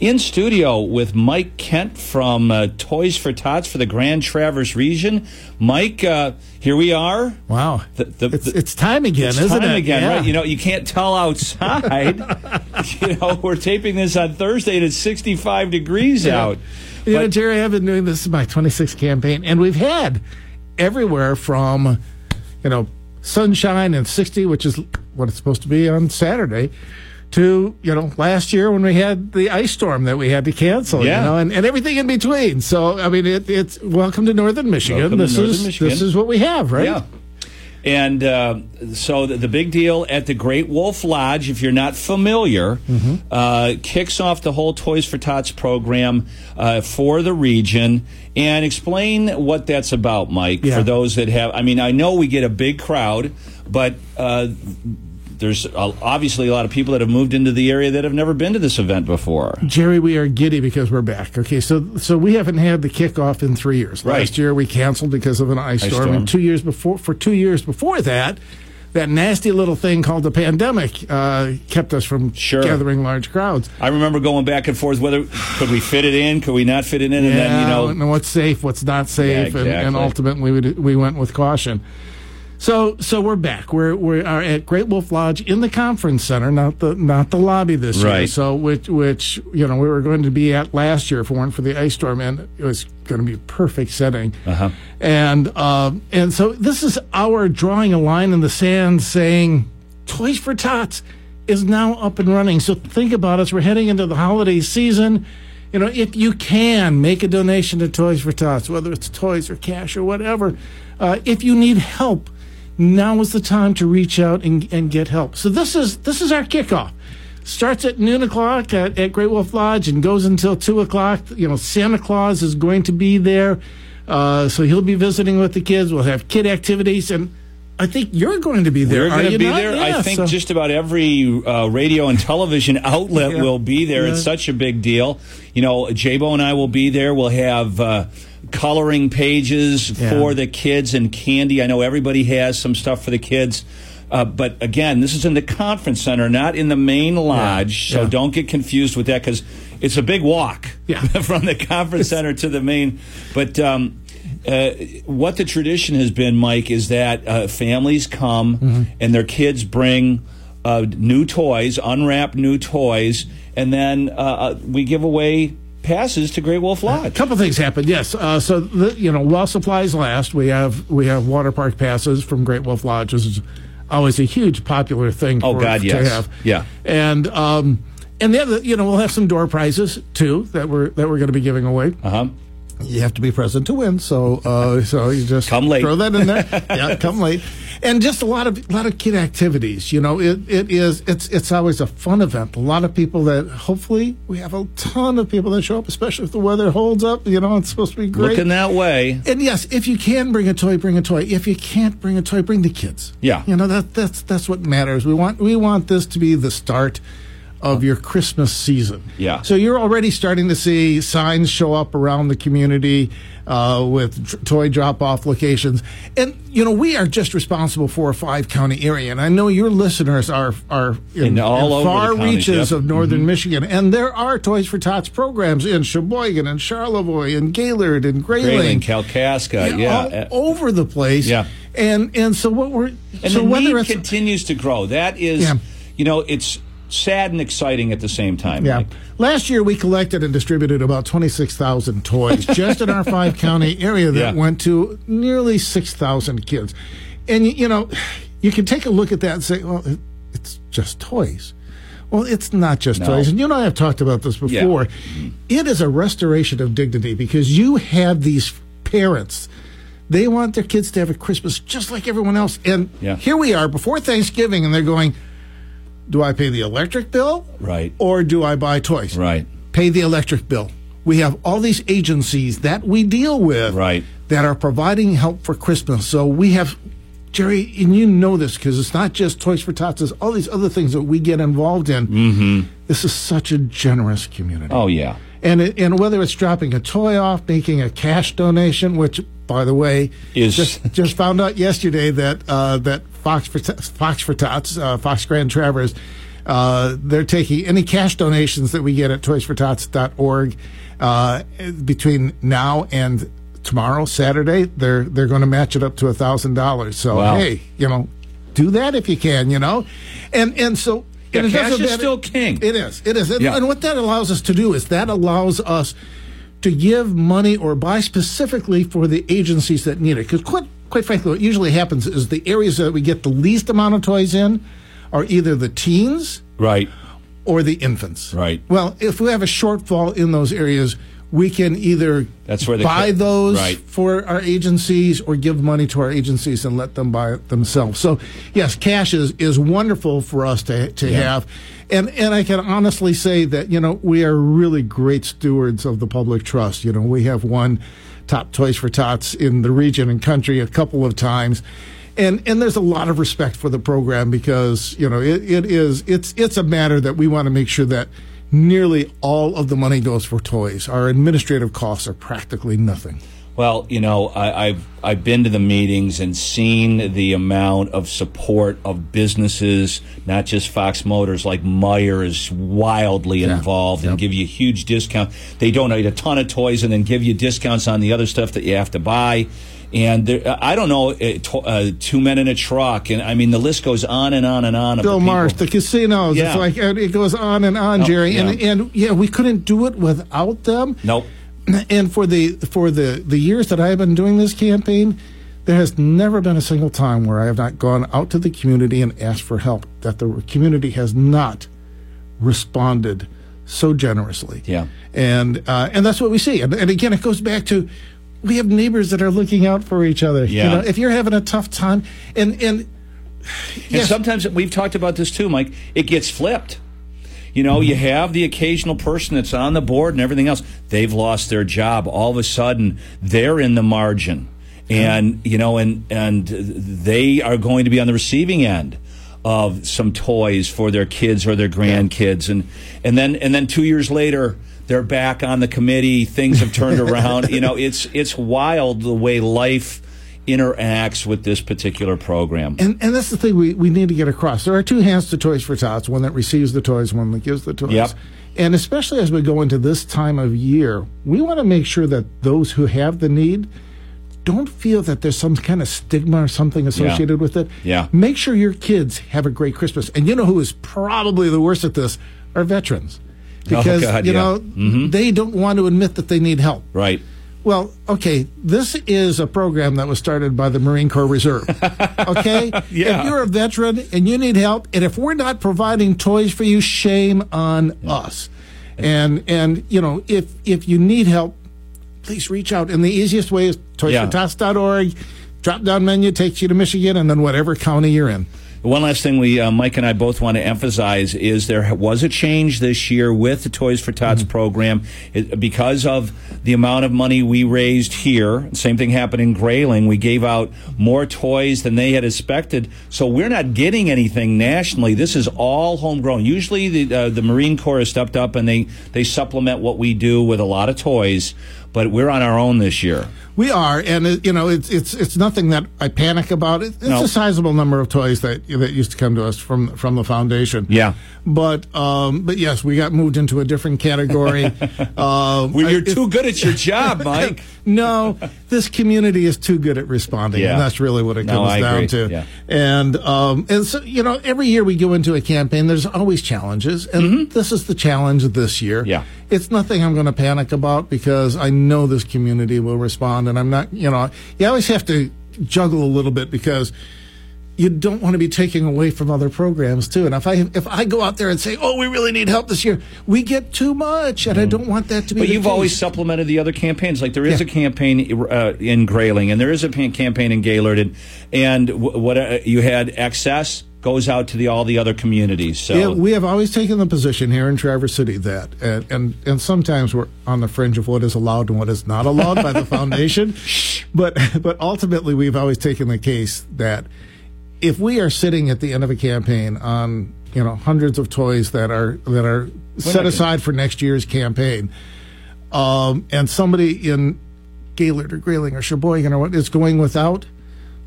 in studio with Mike Kent from uh, Toys for Tots for the Grand Traverse region. Mike, uh, here we are. Wow, the, the, it's, it's, time again, it's isn't time it? again, yeah. right? You know, you can't tell outside. you know, we're taping this on Thursday, and it's 65 degrees yeah. out. You but, know, Jerry, I've been doing this my 26th campaign, and we've had everywhere from, you know, sunshine and 60, which is what it's supposed to be on Saturday, to you know last year when we had the ice storm that we had to cancel yeah. you know and, and everything in between so i mean it, it's welcome to northern michigan welcome this northern is michigan. this is what we have right yeah and uh, so the, the, big deal at the Great Wolf Lodge, if you're not familiar, mm-hmm. uh, kicks off the whole Toys for Tots program uh, for the region. And explain what that's about, Mike, yeah. for those that have. I mean, I know we get a big crowd, but uh, there's obviously a lot of people that have moved into the area that have never been to this event before. Jerry, we are giddy because we're back. Okay, so so we haven't had the kickoff in three years. Right. Last year we canceled because of an ice, Ice storm, storm. and two years before for two years before that. That nasty little thing called the pandemic uh, kept us from Sure. gathering large crowds. I remember going back and forth whether could we fit it in, could we not fit it in, and then you know what's safe, what's not safe, Yeah, and, and ultimately we, we went with caution. So so we're back. We're we are at Great Wolf Lodge in the conference center, not the not the lobby this year. So which which you know we were going to be at last year if it weren't for the ice storm, and it was going to be a perfect setting. Uh-huh. And um, and so this is our drawing a line in the sand, saying Toys for Tots is now up and running. So think about us. We're heading into the holiday season. You know, if you can make a donation to Toys for Tots, whether it's toys or cash or whatever, uh, if you need help, now is the time to reach out and, and get help. So this is this is our kickoff. Starts at noon o'clock at, at Great Wolf Lodge and goes until two o'clock. You know, Santa Claus is going to be there, uh, so he'll be visiting with the kids. We'll have kid activities, and I think you're going to be there. We're going to you be not? there. I think so- just about every uh, radio and television outlet Yeah. will be there. It's such a big deal. You know, Jabo and I will be there. We'll have uh, coloring pages Yeah. for the kids and candy. I know everybody has some stuff for the kids. Uh, but again, this is in the conference center, not in the main lodge. So Yeah. don't get confused with that because it's a big walk Yeah. from the conference center to the main. But um, uh, what the tradition has been, Mike, is that uh, families come Mm-hmm. and their kids bring uh, new toys, unwrap new toys, and then uh, uh, we give away passes to Great Wolf Lodge. A couple things happened. Yes, uh, so the, you know, while supplies last, we have we have water park passes from Great Wolf Lodge. This is always a huge popular thing. Oh for, God, to yes, have. yeah. and um, and the other, you know, we'll have some door prizes too that we're that we're going to be giving away. Uh huh. You have to be present to win, so uh, so you just Come late. Throw that in there. yeah, come late, and just a lot of lot of kid activities. You know, it, it is it's it's always a fun event. A lot of people that hopefully we have a ton of people that show up, especially if the weather holds up. You know, it's supposed to be great. Looking that way. And yes, if you can bring a toy, bring a toy. If you can't bring a toy, bring the kids. Yeah. You know that that's that's what matters. We want we want this to be the start of your Christmas season. Yeah. So you're already starting to see signs show up around the community uh, with toy drop-off locations, and you know we are just responsible for a five-county area, and I know your listeners are are in, In all in over far counties, reaches yep. Mm-hmm. of northern Michigan, and there are Toys for Tots programs in Cheboygan and Charlevoix and Gaylord and Grayling, Grayling, Kalkaska, Yeah, yeah. all over the place. Yeah. And and so what we're and so the whether need continues to grow. That is, Yeah. you know, it's sad and exciting at the same time. Yeah. Last year, we collected and distributed about 26,000 toys just in our five county area that Yeah. went to nearly 6,000 kids. And, you know, you can take a look at that and say, well, it's just toys. Well, it's not just No. toys. And you and I have talked about this Yeah. before. Mm-hmm. It is a restoration of dignity because you have these parents. They want their kids to have a Christmas just like everyone else. And Yeah. here we are before Thanksgiving, and they're going, Do I pay the electric bill? Right. Or do I buy toys? Right. Pay the electric bill. We have all these agencies that we deal with Right. that are providing help for Christmas. So we have, Jerry, and you know this because it's not just Toys for Tots, it's all these other things that we get involved in. Mm-hmm. This is such a generous community. Oh yeah. And it, and whether it's dropping a toy off, making a cash donation, which by the way Is- just just found out yesterday that uh, that Fox for Fox for Tots, uh, Fox Grand Traverse, uh, they're taking any cash donations that we get at toysfortots.org uh, between now and tomorrow, Saturday. They're they're going to match it up to a thousand dollars. So Wow. hey, you know, do that if you can. You know, and and so. Yeah, and cash is still king. It is. It is. And- Yeah. And what that allows us to do is that allows us to give money or buy specifically for the agencies that need it. Because quite, quite frankly, what usually happens is the areas that we get the least amount of toys in are either the teens Right. or the infants. Right. Well, if we have a shortfall in those areas, we can either That's where buy ca- those Right. for our agencies or give money to our agencies and let them buy it themselves. So, yes, cash is, is wonderful for us to, to Yeah. have. And, and I can honestly say that, you know, we are really great stewards of the public trust. You know, we have won top Toys for Tots in the region and country a couple of times. And, and there's a lot of respect for the program because, you know, it, it is, it's, it's a matter that we want to make sure that nearly all of the money goes for toys. Our administrative costs are practically nothing. Well, you know, I, I've I've been to the meetings and seen the amount of support of businesses, not just Fox Motors, like Meijer is wildly involved and give you a huge discount. They donate a ton of toys and then give you discounts on the other stuff that you have to buy. And there, I don't know, uh, to, uh, two men in a truck, and I mean the list goes on and on and on. Bill the. Marsh, the casinos. Yeah. It's like it goes on and on, Oh, Jerry. yeah. And and yeah, we couldn't do it without them. Nope. And for the for the the years that I have been doing this campaign, there has never been a single time where I have not gone out to the community and asked for help. That the community has not responded so generously. Yeah. And uh, and that's what we see. And, and again, it goes back to we have neighbors that are looking out for each other. Yeah. You know, if you're having a tough time, and and And sometimes we've talked about this too, Mike. It gets flipped. You know, you have the occasional person that's on the board and everything else. They've lost their job. All of a sudden, they're in the margin, and you know, and and they are going to be on the receiving end of some toys for their kids or their grandkids, and and then and then two years later. They're back on the committee. Things have turned around. you know, it's it's wild the way life interacts with this particular program. And and that's the thing we, we need to get across. There are two hands to Toys for Tots, one that receives the toys, one that gives the toys. Yep. And especially as we go into this time of year, we want to make sure that those who have the need don't feel that there's some kind of stigma or something associated with it, Yeah. make sure your kids have a great Christmas. And you know who is probably the worst at this are veterans. Oh, Because, God, you yeah. know, Mhm. they don't want to admit that they need help. Right. Well, okay, this is a program that was started by the Marine Corps Reserve. Okay? Yeah. If you're a veteran and you need help, and if we're not providing toys for you, shame on us. And and you know, if if you need help, please reach out. And the easiest way is Yeah. toysfortots.org. Drop down menu takes you to Michigan and then whatever county you're in. One last thing we, uh, Mike and I both want to emphasize is there was a change this year with the Toys for Tots program it, because of the amount of money we raised here. Same thing happened in Grayling. We gave out more toys than they had expected, so we're not getting anything nationally. This is all homegrown. Usually, the uh, the Marine Corps has stepped up and they they supplement what we do with a lot of toys, but we're on our own this year. We are, and it, you know, it's it's it's nothing that I panic about. It, it's No. a sizable number of toys that that used to come to us from from the foundation. Yeah. but um, but yes, we got moved into a different category. uh, Well, you're too good at your job, Mike. no, this community is too good at responding, Yeah. and that's really what it comes I down agree. to. Yeah. And um, and so you know, every year we go into a campaign, there's always challenges, and this is the challenge this year. Mm-hmm. Yeah. it's nothing I'm going to panic about because I know this community will respond, and I'm not. You know, you always have to juggle a little bit because you don't want to be taking away from other programs too. And if I if I go out there and say, "Oh, we really need help this year," we get too much, and I don't want that to be. But you've case. always supplemented the other campaigns. Like there is Yeah. a campaign uh, in Grayling, and there is a campaign in Gaylord, and, and what uh, you had excess goes out to the all the other communities. So Yeah, we have always taken the position here in Traverse City that, and, and and sometimes we're on the fringe of what is allowed and what is not allowed by the foundation, but but ultimately we've always taken the case that if we are sitting at the end of a campaign on you know hundreds of toys that are that are set gonna- aside for next year's campaign, um, and somebody in Gaylord or Grayling or Cheboygan or what is going without.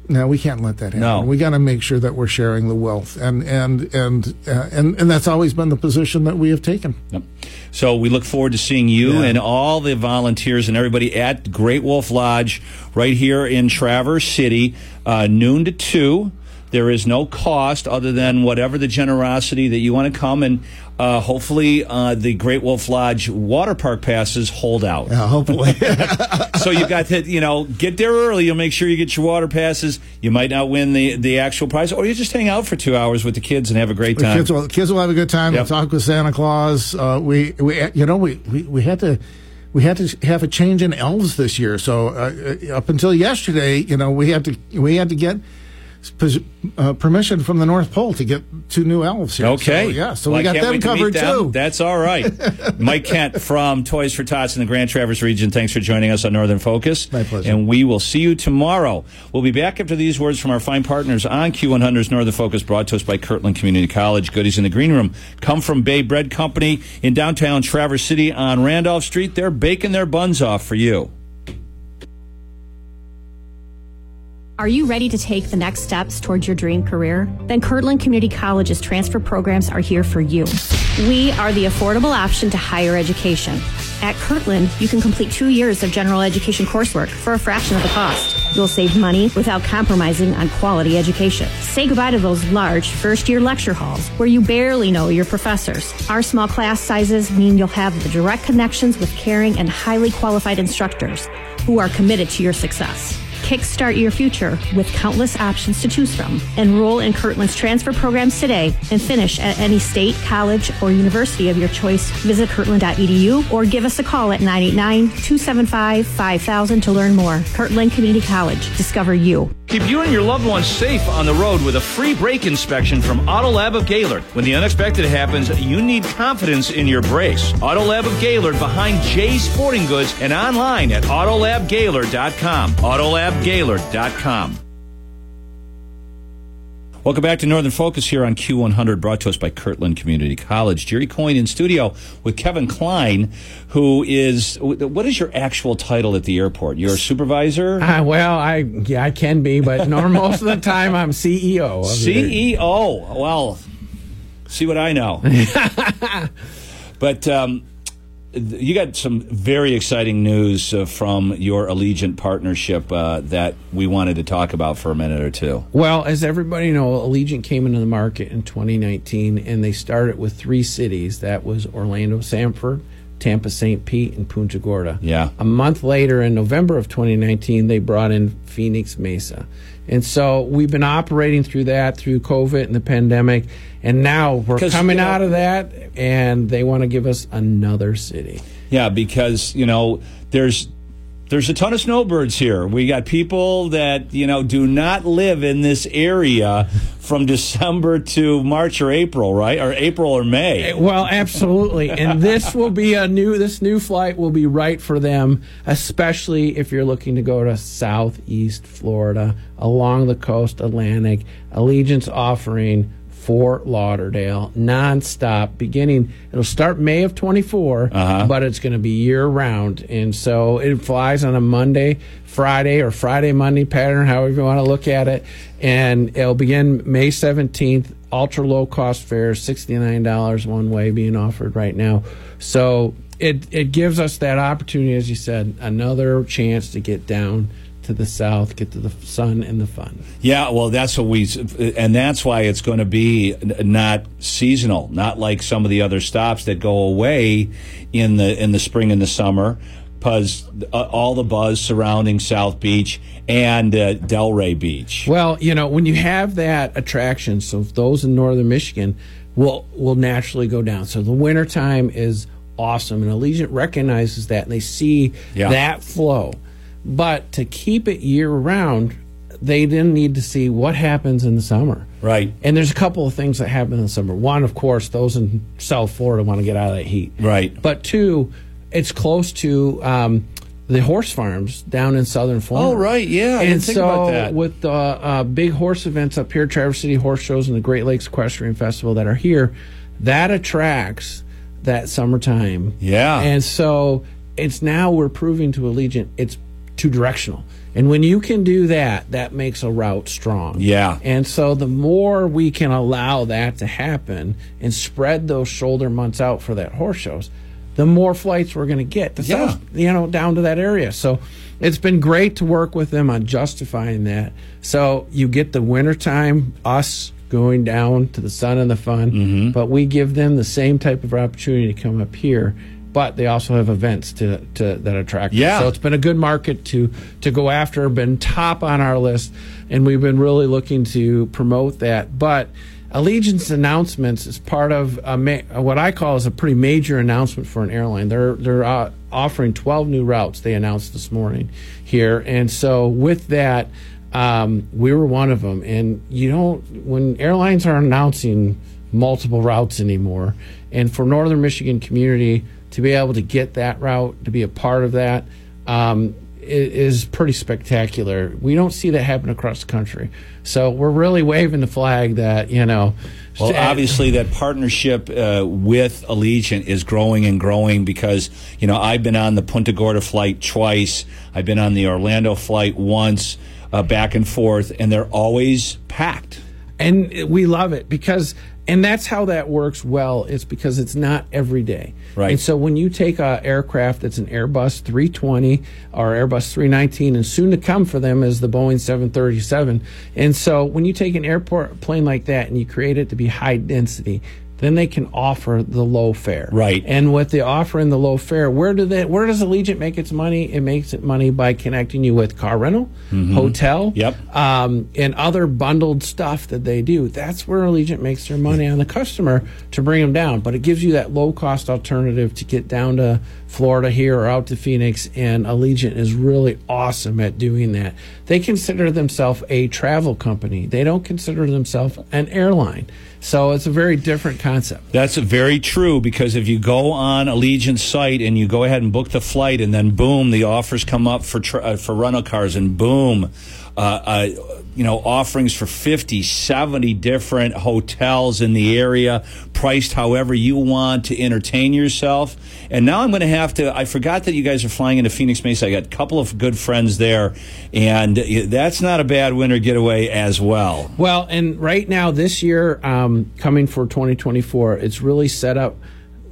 No, we can't let that happen. No. We got to make sure that we're sharing the wealth, and and and uh, and and that's always been the position that we have taken. Yep. So we look forward to seeing you Yeah. and all the volunteers and everybody at Great Wolf Lodge right here in Traverse City, uh, noon to two. There is no cost other than whatever the generosity that you want to come and uh, hopefully uh, the Great Wolf Lodge water park passes hold out. Yeah, hopefully. so you got to you know get there early. You'll make sure you get your water passes. You might not win the the actual prize, or you just hang out for two hours with the kids and have a great The time. kids will kids will have a good time. Yep. Talk with Santa Claus. Uh, we we you know we, we we had to. We had to have a change in elves this year. So uh, uh, up until yesterday, you know, we had to we had to get uh, permission from the North Pole to get two new elves here. Okay. So, yeah. So Well, we got them to covered them. too. That's all right. Mike Kent from Toys for Tots in the Grand Traverse region. Thanks for joining us on Northern Focus. My pleasure. And we will see you tomorrow. We'll be back after these words from our fine partners on Q100's Northern Focus, brought to us by Kirtland Community College. Goodies in the green room come from Bay Bread Company in downtown Traverse City on Randolph Street. They're baking their buns off for you. Are you ready to take the next steps towards your dream career? Then Kirtland Community College's transfer programs are here for you. We are the affordable option to higher education. At Kirtland, you can complete two years of general education coursework for a fraction of the cost. You'll save money without compromising on quality education. Say goodbye to those large first year lecture halls where you barely know your professors. Our small class sizes mean you'll have the direct connections with caring and highly qualified instructors who are committed to your success. Kickstart your future with countless options to choose from. Enroll in Kirtland's transfer programs today and finish at any state, college, or university of your choice. Visit kirtland.edu or give us a call at 989 275 5000 to learn more. Kirtland Community College. Discover you. Keep you and your loved ones safe on the road with a free brake inspection from Auto Lab of Gaylord. When the unexpected happens, you need confidence in your brakes. Auto Lab of Gaylord behind Jay's Sporting Goods and online at autolabgaylord.com. Autolabgaylord.com. Welcome back to Northern Focus here on Q100, brought to us by Kirtland Community College. Jerry Coyne in studio with Kevin Klein, who is, what is your actual title at the airport? You're a supervisor? Uh, well, I yeah, I can be, but no, most of the time I'm CEO. CEO. Well, see what I know. but um, you got some very exciting news uh, from your Allegiant partnership uh, that we wanted to talk about for a minute or two. Well, as everybody knows, Allegiant came into the market in 2019, and they started with three cities. That was Orlando, Sanford, Tampa, St. Pete, and Punta Gorda. Yeah. A month later, in November of 2019, they brought in Phoenix Mesa. And so we've been operating through that through COVID and the pandemic, and now we're coming you know- out of that, and they want to give us another city. Yeah, because you know there's there's a ton of snowbirds here. We got people that you know do not live in this area from December to March or April, right? Or April or May. Eh, well, absolutely. And this will be a new this new flight will be right for them, especially if you're looking to go to southeast Florida, along the coast Atlantic. Allegiant's offering Fort Lauderdale nonstop beginning it'll start May of 24, Uh-huh. but it's going to be year round. And so it flies on a Monday, Friday or Friday Monday pattern, however you want to look at it. And it'll begin May 17th ultra low cost fares, $69 one way being offered right now. So it, it gives us that opportunity, as you said, another chance to get down to the south, get to the sun and the fun. Yeah, well, that's what we, and that's why it's going to be not seasonal, not like some of the other stops that go away in the in the spring and the summer, because uh, all the buzz surrounding South Beach and uh, Delray Beach. Well, you know, when you have that attraction, so those in northern Michigan will will naturally go down. So the wintertime is awesome and Allegiant recognizes that and they see Yeah. that flow. But to keep it year round, they then need to see what happens in the summer. Right. And there's a couple of things that happen in the summer. One, of course, those in South Florida want to get out of that heat. Right. But two, it's close to um, the horse farms down in southern Florida. Oh, right, yeah, I and so about that. with the uh, big horse events up here, Traverse City Horse Shows and the Great Lakes Equestrian Festival that are here, that attracts that summertime. Yeah. And so it's now we're proving to Allegiant it's two directional. And when you can do that, that makes a route strong. Yeah. And so the more we can allow that to happen and spread those shoulder months out for that horse shows, the more flights we're going to get. The Yeah. south, you know, down to that area. So it's been great to work with them on justifying that. So you get the wintertime, us going down to the sun and the fun, Mm-hmm. but we give them the same type of opportunity to come up here. But they also have events to, to that attract. Yeah. So it's been a good market to to go after. Been top on our list, and we've been really looking to promote that. But Allegiant's announcements is part of a ma- what I call is a pretty major announcement for an airline. They're they're uh, offering 12 new routes. They announced this morning here, and so with that, um, we were one of them. And you don't when airlines are announcing multiple routes anymore, and for Northern Michigan community to be able to get that route to be a part of that um, is pretty spectacular. We don't see that happen across the country. So we're really waving the flag that, you know. Well, obviously, that partnership uh, with Allegiant is growing and growing because, you know, I've been on the Punta Gorda flight twice. I've been on the Orlando flight once, uh, back and forth, and they're always packed. And we love it because, and that's how that works well, it's because it's not every day. Right. And so when you take a aircraft that's an Airbus 320 or Airbus 319, and soon to come for them is the Boeing 737. And so when you take an airport plane like that and you create it to be high density, then they can offer the low fare. Right. And with the offering the low fare, where do they where does Allegiant make its money? It makes it money by connecting you with car rental, Mhm. hotel, Yep. um, and other bundled stuff that they do. That's where Allegiant makes their money on the customer to bring them down. But it gives you that low cost alternative to get down to Florida here or out to Phoenix. And Allegiant is really awesome at doing that. They consider themselves a travel company. They don't consider themselves an airline. So it's a very different concept. That's very true because if you go on Allegiant's site and you go ahead and book the flight, and then boom, the offers come up for tr- uh, for rental cars, and boom, uh, uh, you know, offerings for 50, 70 different hotels in the area, priced however you want to entertain yourself. And now I'm going to have to. I forgot that you guys are flying into Phoenix Mesa. I got a couple of good friends there, and that's not a bad winter getaway as well. Well, and right now, this year, um, coming for 2024, it's really set up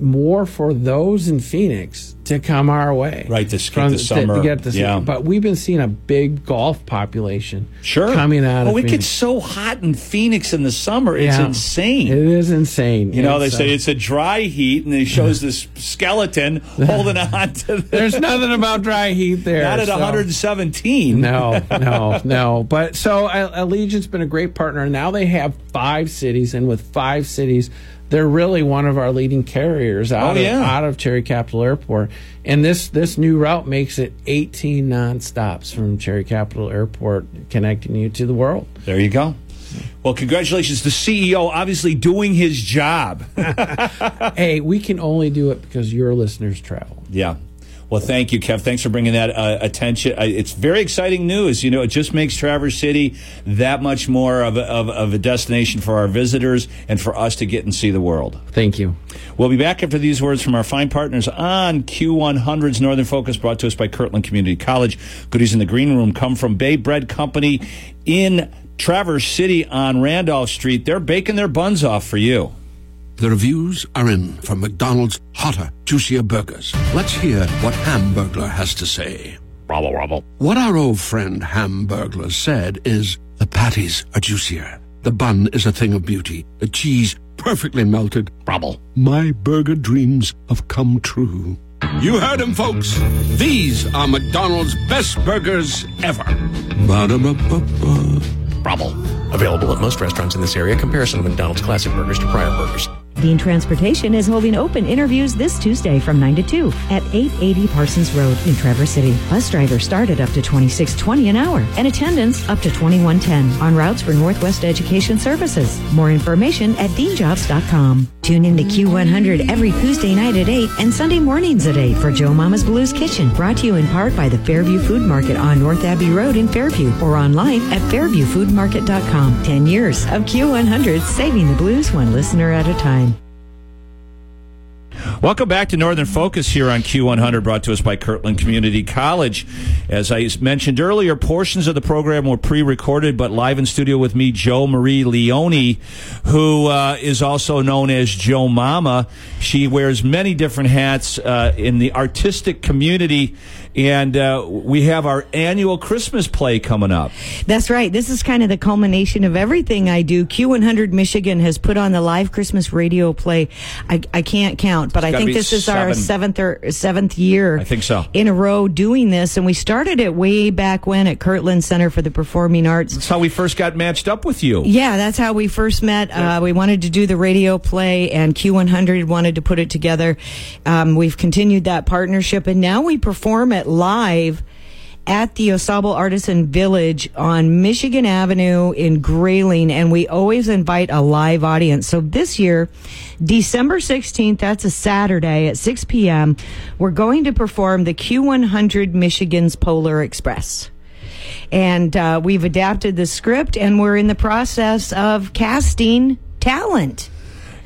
more for those in Phoenix to come our way. Right, to skip From- the summer. To get the Yeah. But we've been seeing a big golf population Sure. coming out Oh, it Phoenix. gets so hot in Phoenix in the summer. It's Yeah. insane. It is insane. You know, they It's, say uh, it's a dry heat, and it shows this skeleton holding on to. The, There's nothing about dry heat there. Not at so- 117. No, no, no. But so Allegiant's been a great partner. Now they have five cities, and with five cities, they're really one of our leading carriers oh, out, Oh, of, yeah. out of Cherry Capital Airport. And this this new route makes it 18 nonstops from Cherry Capital Airport, connecting you to the world. There you go. Well, congratulations, the CEO, obviously doing his job. hey, we can only do it because your listeners travel. Yeah. Well, thank you, Kev. Thanks for bringing that uh, attention. Uh, it's very exciting news. You know, it just makes Traverse City that much more of a, of, of a destination for our visitors and for us to get and see the world. Thank you. We'll be back after these words from our fine partners on Q100's Northern Focus, brought to us by Kirtland Community College. Goodies in the green room come from Bay Bread Company in Traverse City on Randolph Street. They're baking their buns off for you. The reviews are in for McDonald's hotter, juicier burgers. Let's hear what Hamburglar has to say. Rubble, rubble. What our old friend Hamburglar said is the patties are juicier. The bun is a thing of beauty. The cheese perfectly melted. Rubble. My burger dreams have come true. You heard him, folks. These are McDonald's best burgers ever. Ba-da-ba-ba-ba. Rubble. Available at most restaurants in this area. Comparison of McDonald's classic burgers to prior burgers. Dean Transportation is holding open interviews this Tuesday from 9 to 2 at 880 Parsons Road in Traverse City. Bus drivers start at up to 26.20 an hour and attendance up to 21.10 on routes for Northwest Education Services. More information at deanjobs.com. Tune in to Q100 every Tuesday night at 8 and Sunday mornings at 8 for Joe Mama's Blues Kitchen, brought to you in part by the Fairview Food Market on North Abbey Road in Fairview or online at fairviewfoodmarket.com. 10 years of Q100 saving the blues one listener at a time. Welcome back to Northern Focus here on Q100, brought to us by Kirtland Community College. As I mentioned earlier, portions of the program were pre recorded, but live in studio with me, Joe Marie Leone, who uh, is also known as Joe Mama. She wears many different hats uh, in the artistic community, and uh, we have our annual Christmas play coming up. That's right. This is kind of the culmination of everything I do. Q100 Michigan has put on the live Christmas radio play. I, I can't count, but I think this is our seventh or seventh year. I think so. In a row doing this, and we started it way back when at Kirtland Center for the Performing Arts. That's how we first got matched up with you. Yeah, that's how we first met. Uh, we wanted to do the radio play, and Q100 wanted to put it together. Um, we've continued that partnership, and now we perform it live at the AuSable Artisan Village on Michigan Avenue in Grayling, and we always invite a live audience. So this year, December 16th, that's a Saturday at 6 p.m., we're going to perform the Q100 Michigan's Polar Express and uh, we've adapted the script and we're in the process of casting talent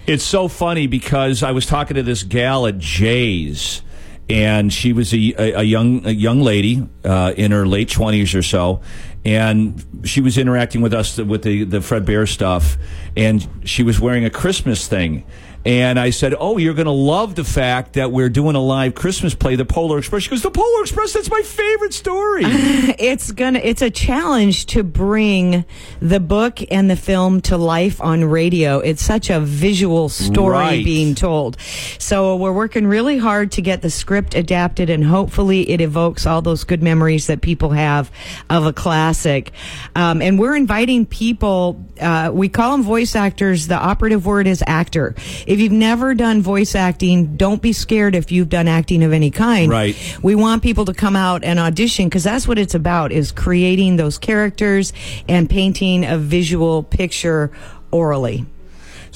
It's so funny because I was talking to this gal at Jay's, and she was a, a, young a young lady uh, in her late twenties or so, and she was interacting with us with the the Fred Bear stuff, and she was wearing a Christmas thing. And I said, "Oh, you're going to love the fact that we're doing a live Christmas play, the Polar Express." She goes, "The Polar Express? That's my favorite story." it's gonna it's a challenge to bring the book and the film to life on radio it's such a visual story Right. being told so we're working really hard to get the script adapted and hopefully it evokes all those good memories that people have of a classic um, and we're inviting people uh, we call them voice actors the operative word is actor if you've never done voice acting don't be scared if you've done acting of any kind Right. we want people to come out and audition because that's what it's about is creating those characters and painting a visual picture orally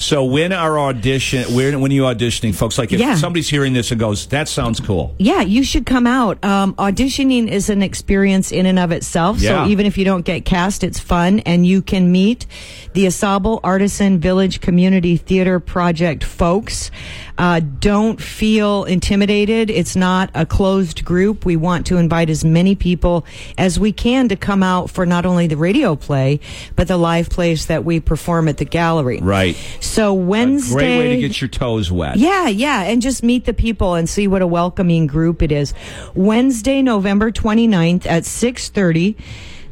so when are audition, when when are you auditioning, folks? Like if Yeah. somebody's hearing this and goes, "That sounds cool." yeah you should come out um, auditioning is an experience in and of itself Yeah. so even if you don't get cast it's fun and you can meet the AuSable Artisan Village Community Theater Project folks uh, don't feel intimidated it's not a closed group we want to invite as many people as we can to come out for not only the radio play but the live plays that we perform at the gallery Right. So Wednesday, Great way to get your toes wet. Yeah, yeah, and just meet the people and see what a welcoming group it is. Wednesday, November 29th at 6:30,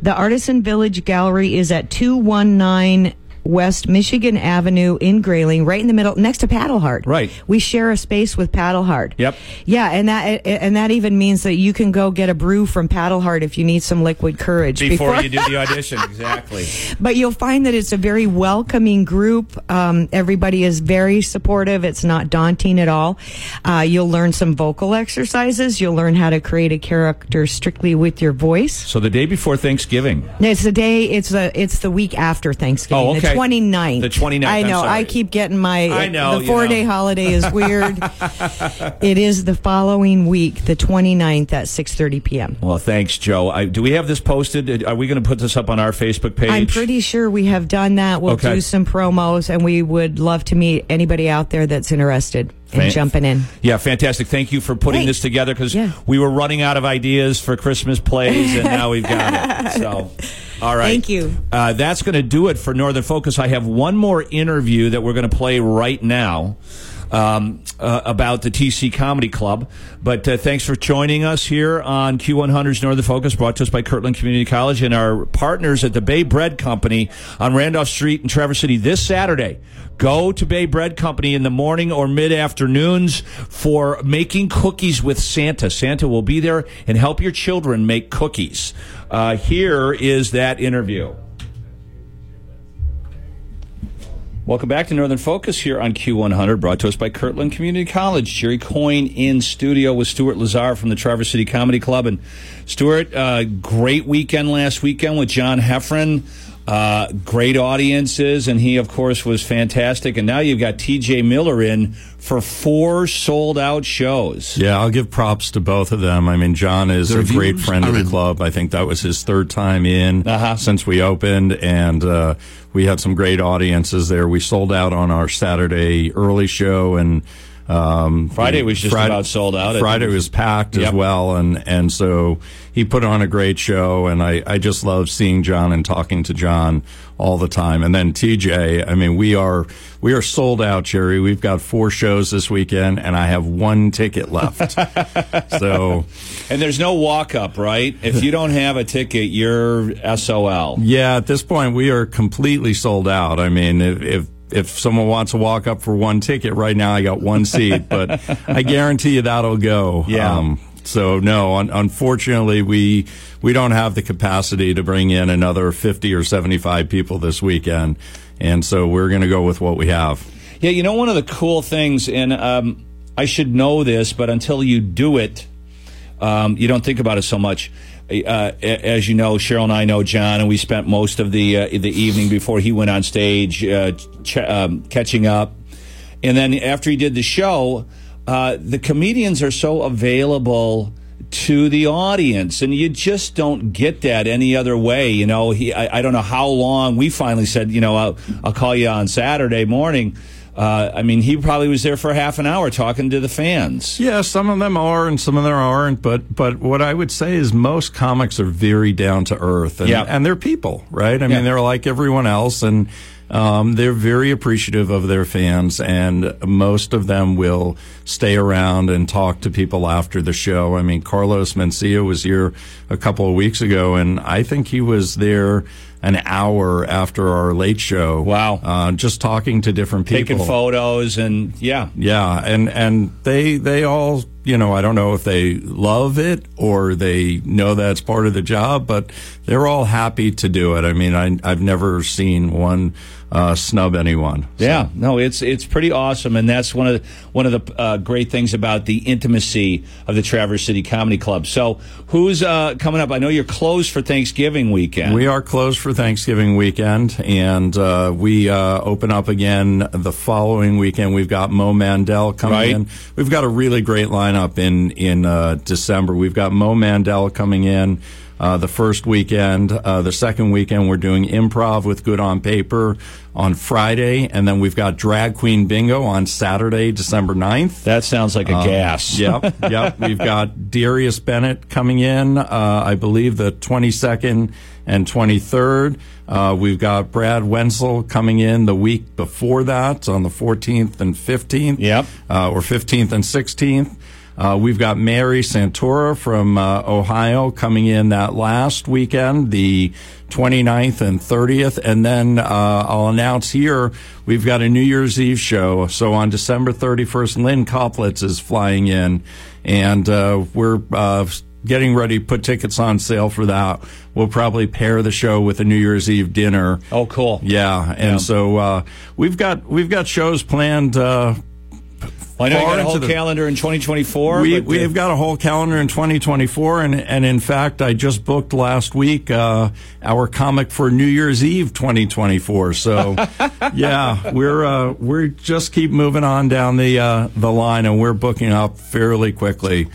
the Artisan Village Gallery is at 219 West Michigan Avenue in Grayling, right in the middle, next to Paddlehard. Right. We share a space with Paddlehard. Yep. Yeah, and that and that even means that you can go get a brew from Paddlehard if you need some liquid courage Before, you do the audition, exactly. but you'll find that it's a very welcoming group. Um, everybody is very supportive. It's not daunting at all. Uh, you'll learn some vocal exercises. You'll learn how to create a character strictly with your voice. So the day before Thanksgiving. It's the day. It's the it's the week after Thanksgiving. Oh, okay. The 29th. The 29th, I know. I keep getting my. I know, The you four day holiday is weird. it is the following week, the 29th at 6:30 p.m. Well, thanks, Joe. I, do we have this posted? Are we going to put this up on our Facebook page? I'm pretty sure we have done that. We'll Okay. do some promos, and we would love to meet anybody out there that's interested in Fan- jumping in. Yeah, fantastic. Thank you for putting Hey. this together because we were running out of ideas for Christmas plays, and now we've got it. So, all right. Thank you. Uh, that's going to do it for Northern Focus. I have one more interview that we're going to play right now. Um, uh, about the TC Comedy Club. But uh, thanks for joining us here on Q100's Northern Focus, brought to us by Kirtland Community College and our partners at the Bay Bread Company on Randolph Street in Traverse City this Saturday. Go to Bay Bread Company in the morning or mid afternoons for making cookies with Santa. Santa will be there and help your children make cookies. Uh, here is that interview. Welcome back to Northern Focus here on Q100, brought to us by Kirtland Community College. Jerry Coyne in studio with Stuart Lazar from the Traverse City Comedy Club. And Stuart, uh, great weekend last weekend with John Heffron. Uh, great audiences, and he, of course, was fantastic. And now you've got TJ Miller in for four sold out shows. Yeah, I'll give props to both of them. I mean, John is a great friend of the club. I think that was his third time in Uh-huh. since we opened, and uh, we had some great audiences there. We sold out on our Saturday early show, and um, Friday was just about sold out. Friday was packed as well, and and so he put on a great show, and I I just love seeing John and talking to John all the time. And then TJ, I mean, we are we are sold out, Jerry. We've got four shows this weekend, and I have one ticket left. so. And there's no walk up, right? If you don't have a ticket, you're SOL. Yeah, at this point, we are completely sold out. I mean, if, if if someone wants to walk up for one ticket right now, I got one seat, but I guarantee you that'll go. Yeah. so no, un- unfortunately, we we don't have the capacity to bring in another fifty or seventy five people this weekend, and so we're going to go with what we have. Yeah, you know, one of the cool things, and um, I should know this, but until you do it, um, you don't think about it so much. Uh, as you know, Cheryl and I know John, and we spent most of the uh, the evening before he went on stage uh, ch- um, catching up. And then after he did the show, uh, the comedians are so available to the audience, and you just don't get that any other way. You know, he I, I don't know how long we finally said, you know, I'll, I'll call you on Saturday morning. Uh, I mean, he probably was there for half an hour talking to the fans. Yeah, some of them are and some of them aren't. But but what I would say is most comics are very down to earth, and, Yeah. and they're people, right? I Yeah. mean, they're like everyone else, and um, they're very appreciative of their fans, and most of them will stay around and talk to people after the show. I mean, Carlos Mencia was here a couple of weeks ago, and I think he was there an hour after our late show. Wow! Uh, just talking to different people, Taking photos and yeah, yeah, and and they they all you know I don't know if they love it or they know that's part of the job, but they're all happy to do it. I mean, I I've never seen one uh, snub anyone. Yeah, no, it's it's pretty awesome, and that's one of the, one of the uh, great things about the intimacy of the Traverse City Comedy Club. So, who's uh, coming up? I know you're closed for Thanksgiving weekend. We are closed for Thanksgiving weekend, and uh, we uh, open up again the following weekend. We've got Mo Mandel coming Right. in. We've got a really great lineup in in uh, December. We've got Mo Mandel coming in. Uh, the first weekend, uh, the second weekend, we're doing improv with Good on Paper on Friday, and then we've got Drag Queen Bingo on Saturday, December 9th. That sounds like a Um, gas. Yep, yep. We've got Darius Bennett coming in, uh, I believe the 22nd and 23rd. Uh, we've got Brad Wenzel coming in the week before that on the 14th and 15th. Yep. Uh, or 15th and 16th. Uh, we've got Mary Santora from uh, Ohio coming in that last weekend, the 29th and 30th. And then uh, I'll announce here we've got a New Year's Eve show. So on December 31st, Lynn Koplitz is flying in, and uh, we're uh, getting ready to put tickets on sale for that. We'll probably pair the show with a New Year's Eve dinner. Oh, cool. Yeah, and Yeah. so uh, we've got we've got shows planned. Uh, Well, I know you got a whole the- calendar in 2024. we, but, uh, we've got a whole calendar in 2024, and, and in fact, I just booked last week uh, our comic for New Year's Eve 2024. So, yeah, we're uh, we're just keep moving on down the uh, the line, and we're booking up fairly quickly.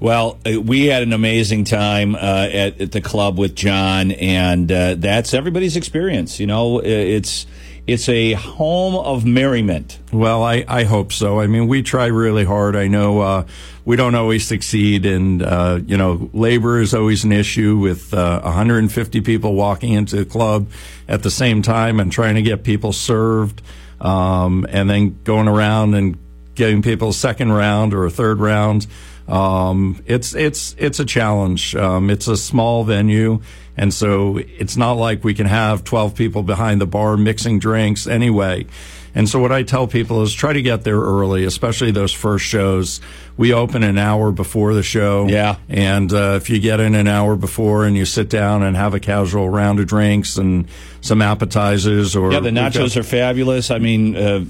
Well, uh, we had an amazing time uh, at, at the club with John, and uh, that's everybody's experience. You know, it's it's a home of merriment. Well, I, I hope so. I mean, we try really hard. I know uh, we don't always succeed, and uh, you know, labor is always an issue with uh, 150 people walking into the club at the same time and trying to get people served, um, and then going around and getting people a second round or a third round. Um, it's it's it's a challenge. Um, it's a small venue, and so it's not like we can have 12 people behind the bar mixing drinks anyway. And so what I tell people is try to get there early, especially those first shows. We open an hour before the show. Yeah. And uh, if you get in an hour before and you sit down and have a casual round of drinks and some appetizers or Yeah, the we've got- nachos are fabulous. I mean, uh,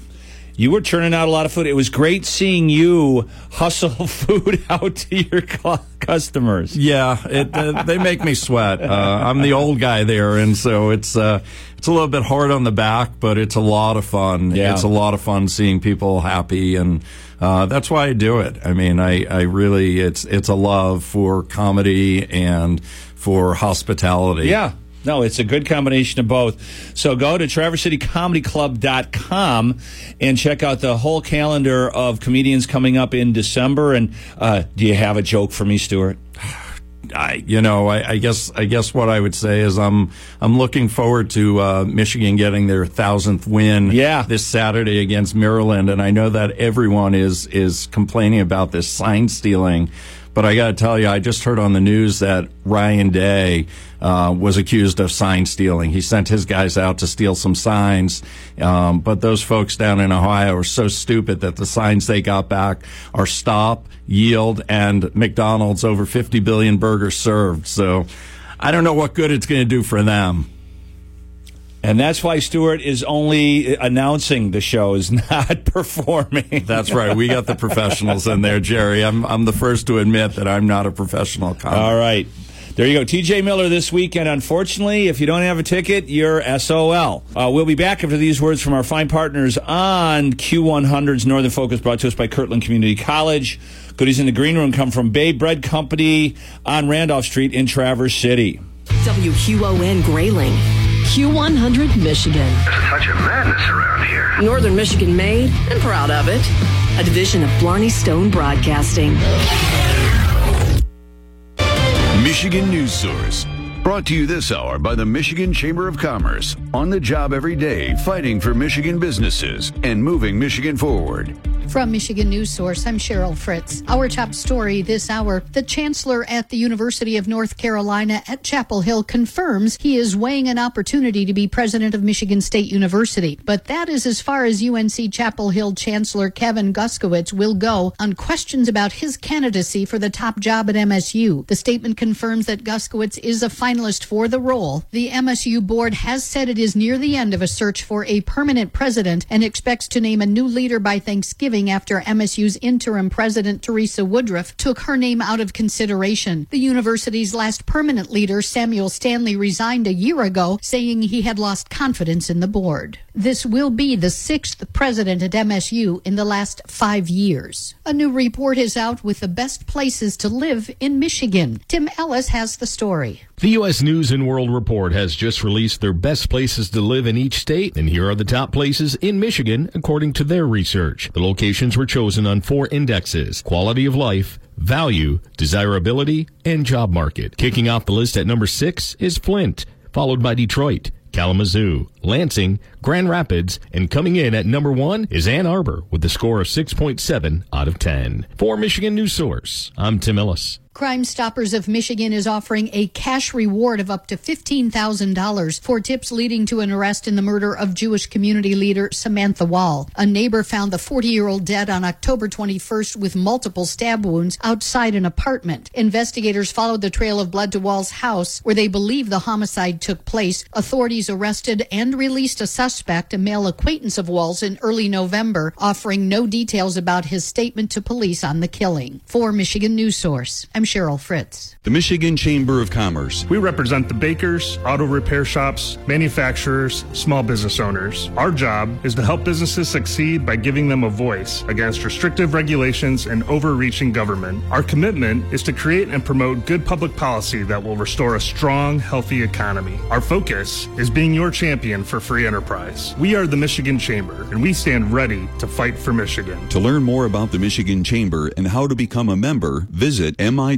you were churning out a lot of food. It was great seeing you hustle food out to your customers. Yeah, it, uh, they make me sweat. Uh, I'm the old guy there, and so it's uh, it's a little bit hard on the back, but it's a lot of fun. Yeah. It's a lot of fun seeing people happy, and uh, that's why I do it. I mean, I, I really it's it's a love for comedy and for hospitality. Yeah. No, it's a good combination of both. So go to TraverseCityComedyClub.com and check out the whole calendar of comedians coming up in December. And uh, do you have a joke for me, Stuart? I, you know, I, I guess I guess what I would say is I'm I'm looking forward to uh, Michigan getting their thousandth win. Yeah. this Saturday against Maryland, and I know that everyone is is complaining about this sign stealing. But I got to tell you, I just heard on the news that Ryan Day uh, was accused of sign stealing. He sent his guys out to steal some signs, um, but those folks down in Ohio are so stupid that the signs they got back are stop, yield, and McDonald's over 50 billion burgers served. So I don't know what good it's going to do for them. And that's why Stuart is only announcing the shows, not performing. That's right. We got the professionals in there, Jerry. I'm I'm the first to admit that I'm not a professional comic. All right. There you go. TJ Miller this weekend. Unfortunately, if you don't have a ticket, you're SOL. Uh, we'll be back after these words from our fine partners on Q100's Northern Focus, brought to us by Kirtland Community College. Goodies in the green room come from Bay Bread Company on Randolph Street in Traverse City. WQON Grayling. Q100 Michigan. There's such a madness around here. Northern Michigan made and proud of it. A division of Blarney Stone Broadcasting. Michigan News Source. Brought to you this hour by the Michigan Chamber of Commerce. On the job every day, fighting for Michigan businesses and moving Michigan forward. From Michigan News Source, I'm Cheryl Fritz. Our top story this hour the chancellor at the University of North Carolina at Chapel Hill confirms he is weighing an opportunity to be president of Michigan State University. But that is as far as UNC Chapel Hill Chancellor Kevin Guskiewicz will go on questions about his candidacy for the top job at MSU. The statement confirms that Guskiewicz is a finalist for the role. The MSU board has said it is near the end of a search for a permanent president and expects to name a new leader by Thanksgiving after MSU's interim president, Teresa Woodruff, took her name out of consideration. The university's last permanent leader, Samuel Stanley, resigned a year ago, saying he had lost confidence in the board. This will be the sixth president at MSU in the last five years. A new report is out with the best places to live in Michigan. Tim Ellis has the story. The U.S. News and World Report has just released their best places to live in each state, and here are the top places in Michigan according to their research. The locations were chosen on four indexes quality of life, value, desirability, and job market. Kicking off the list at number six is Flint. followed by Detroit, Kalamazoo, Lansing, Grand Rapids, and coming in at number one is Ann Arbor with a score of 6.7 out of 10. For Michigan News Source, I'm Tim Ellis. Crime Stoppers of Michigan is offering a cash reward of up to $15,000 for tips leading to an arrest in the murder of Jewish community leader Samantha Woll. A neighbor found the 40 year old dead on October 21st with multiple stab wounds outside an apartment. Investigators followed the trail of blood to Woll's house, where they believe the homicide took place. Authorities arrested and released a suspect, a male acquaintance of Woll's, in early November, offering no details about his statement to police on the killing. For Michigan News Source, I'm Cheryl Fritz. The Michigan Chamber of Commerce. We represent the bakers, auto repair shops, manufacturers, small business owners. Our job is to help businesses succeed by giving them a voice against restrictive regulations and overreaching government. Our commitment is to create and promote good public policy that will restore a strong, healthy economy. Our focus is being your champion for free enterprise. We are the Michigan Chamber, and we stand ready to fight for Michigan. To learn more about the Michigan Chamber and how to become a member, visit mi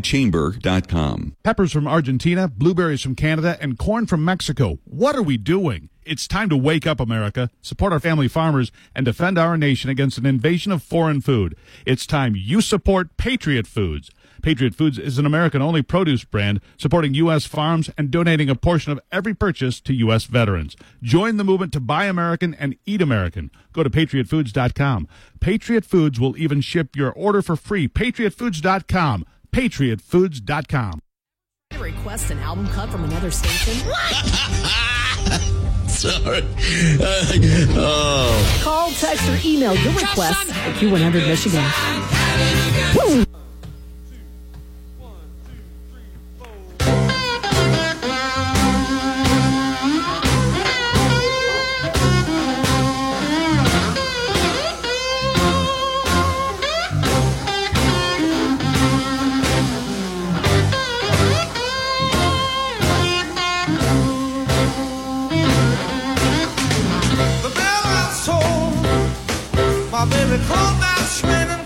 chamber.com. Peppers from Argentina, blueberries from Canada, and corn from Mexico. What are we doing? It's time to wake up, America, support our family farmers, and defend our nation against an invasion of foreign food. It's time you support Patriot Foods. Patriot Foods is an American only produce brand supporting U.S. farms and donating a portion of every purchase to U.S. veterans. Join the movement to buy American and eat American. Go to patriotfoods.com. Patriot Foods will even ship your order for free. Patriotfoods.com. Patriotfoods.com. Request an album cut from another station? Sorry. Uh, oh. Call, text, or email your request at Q100 Michigan. My baby called that train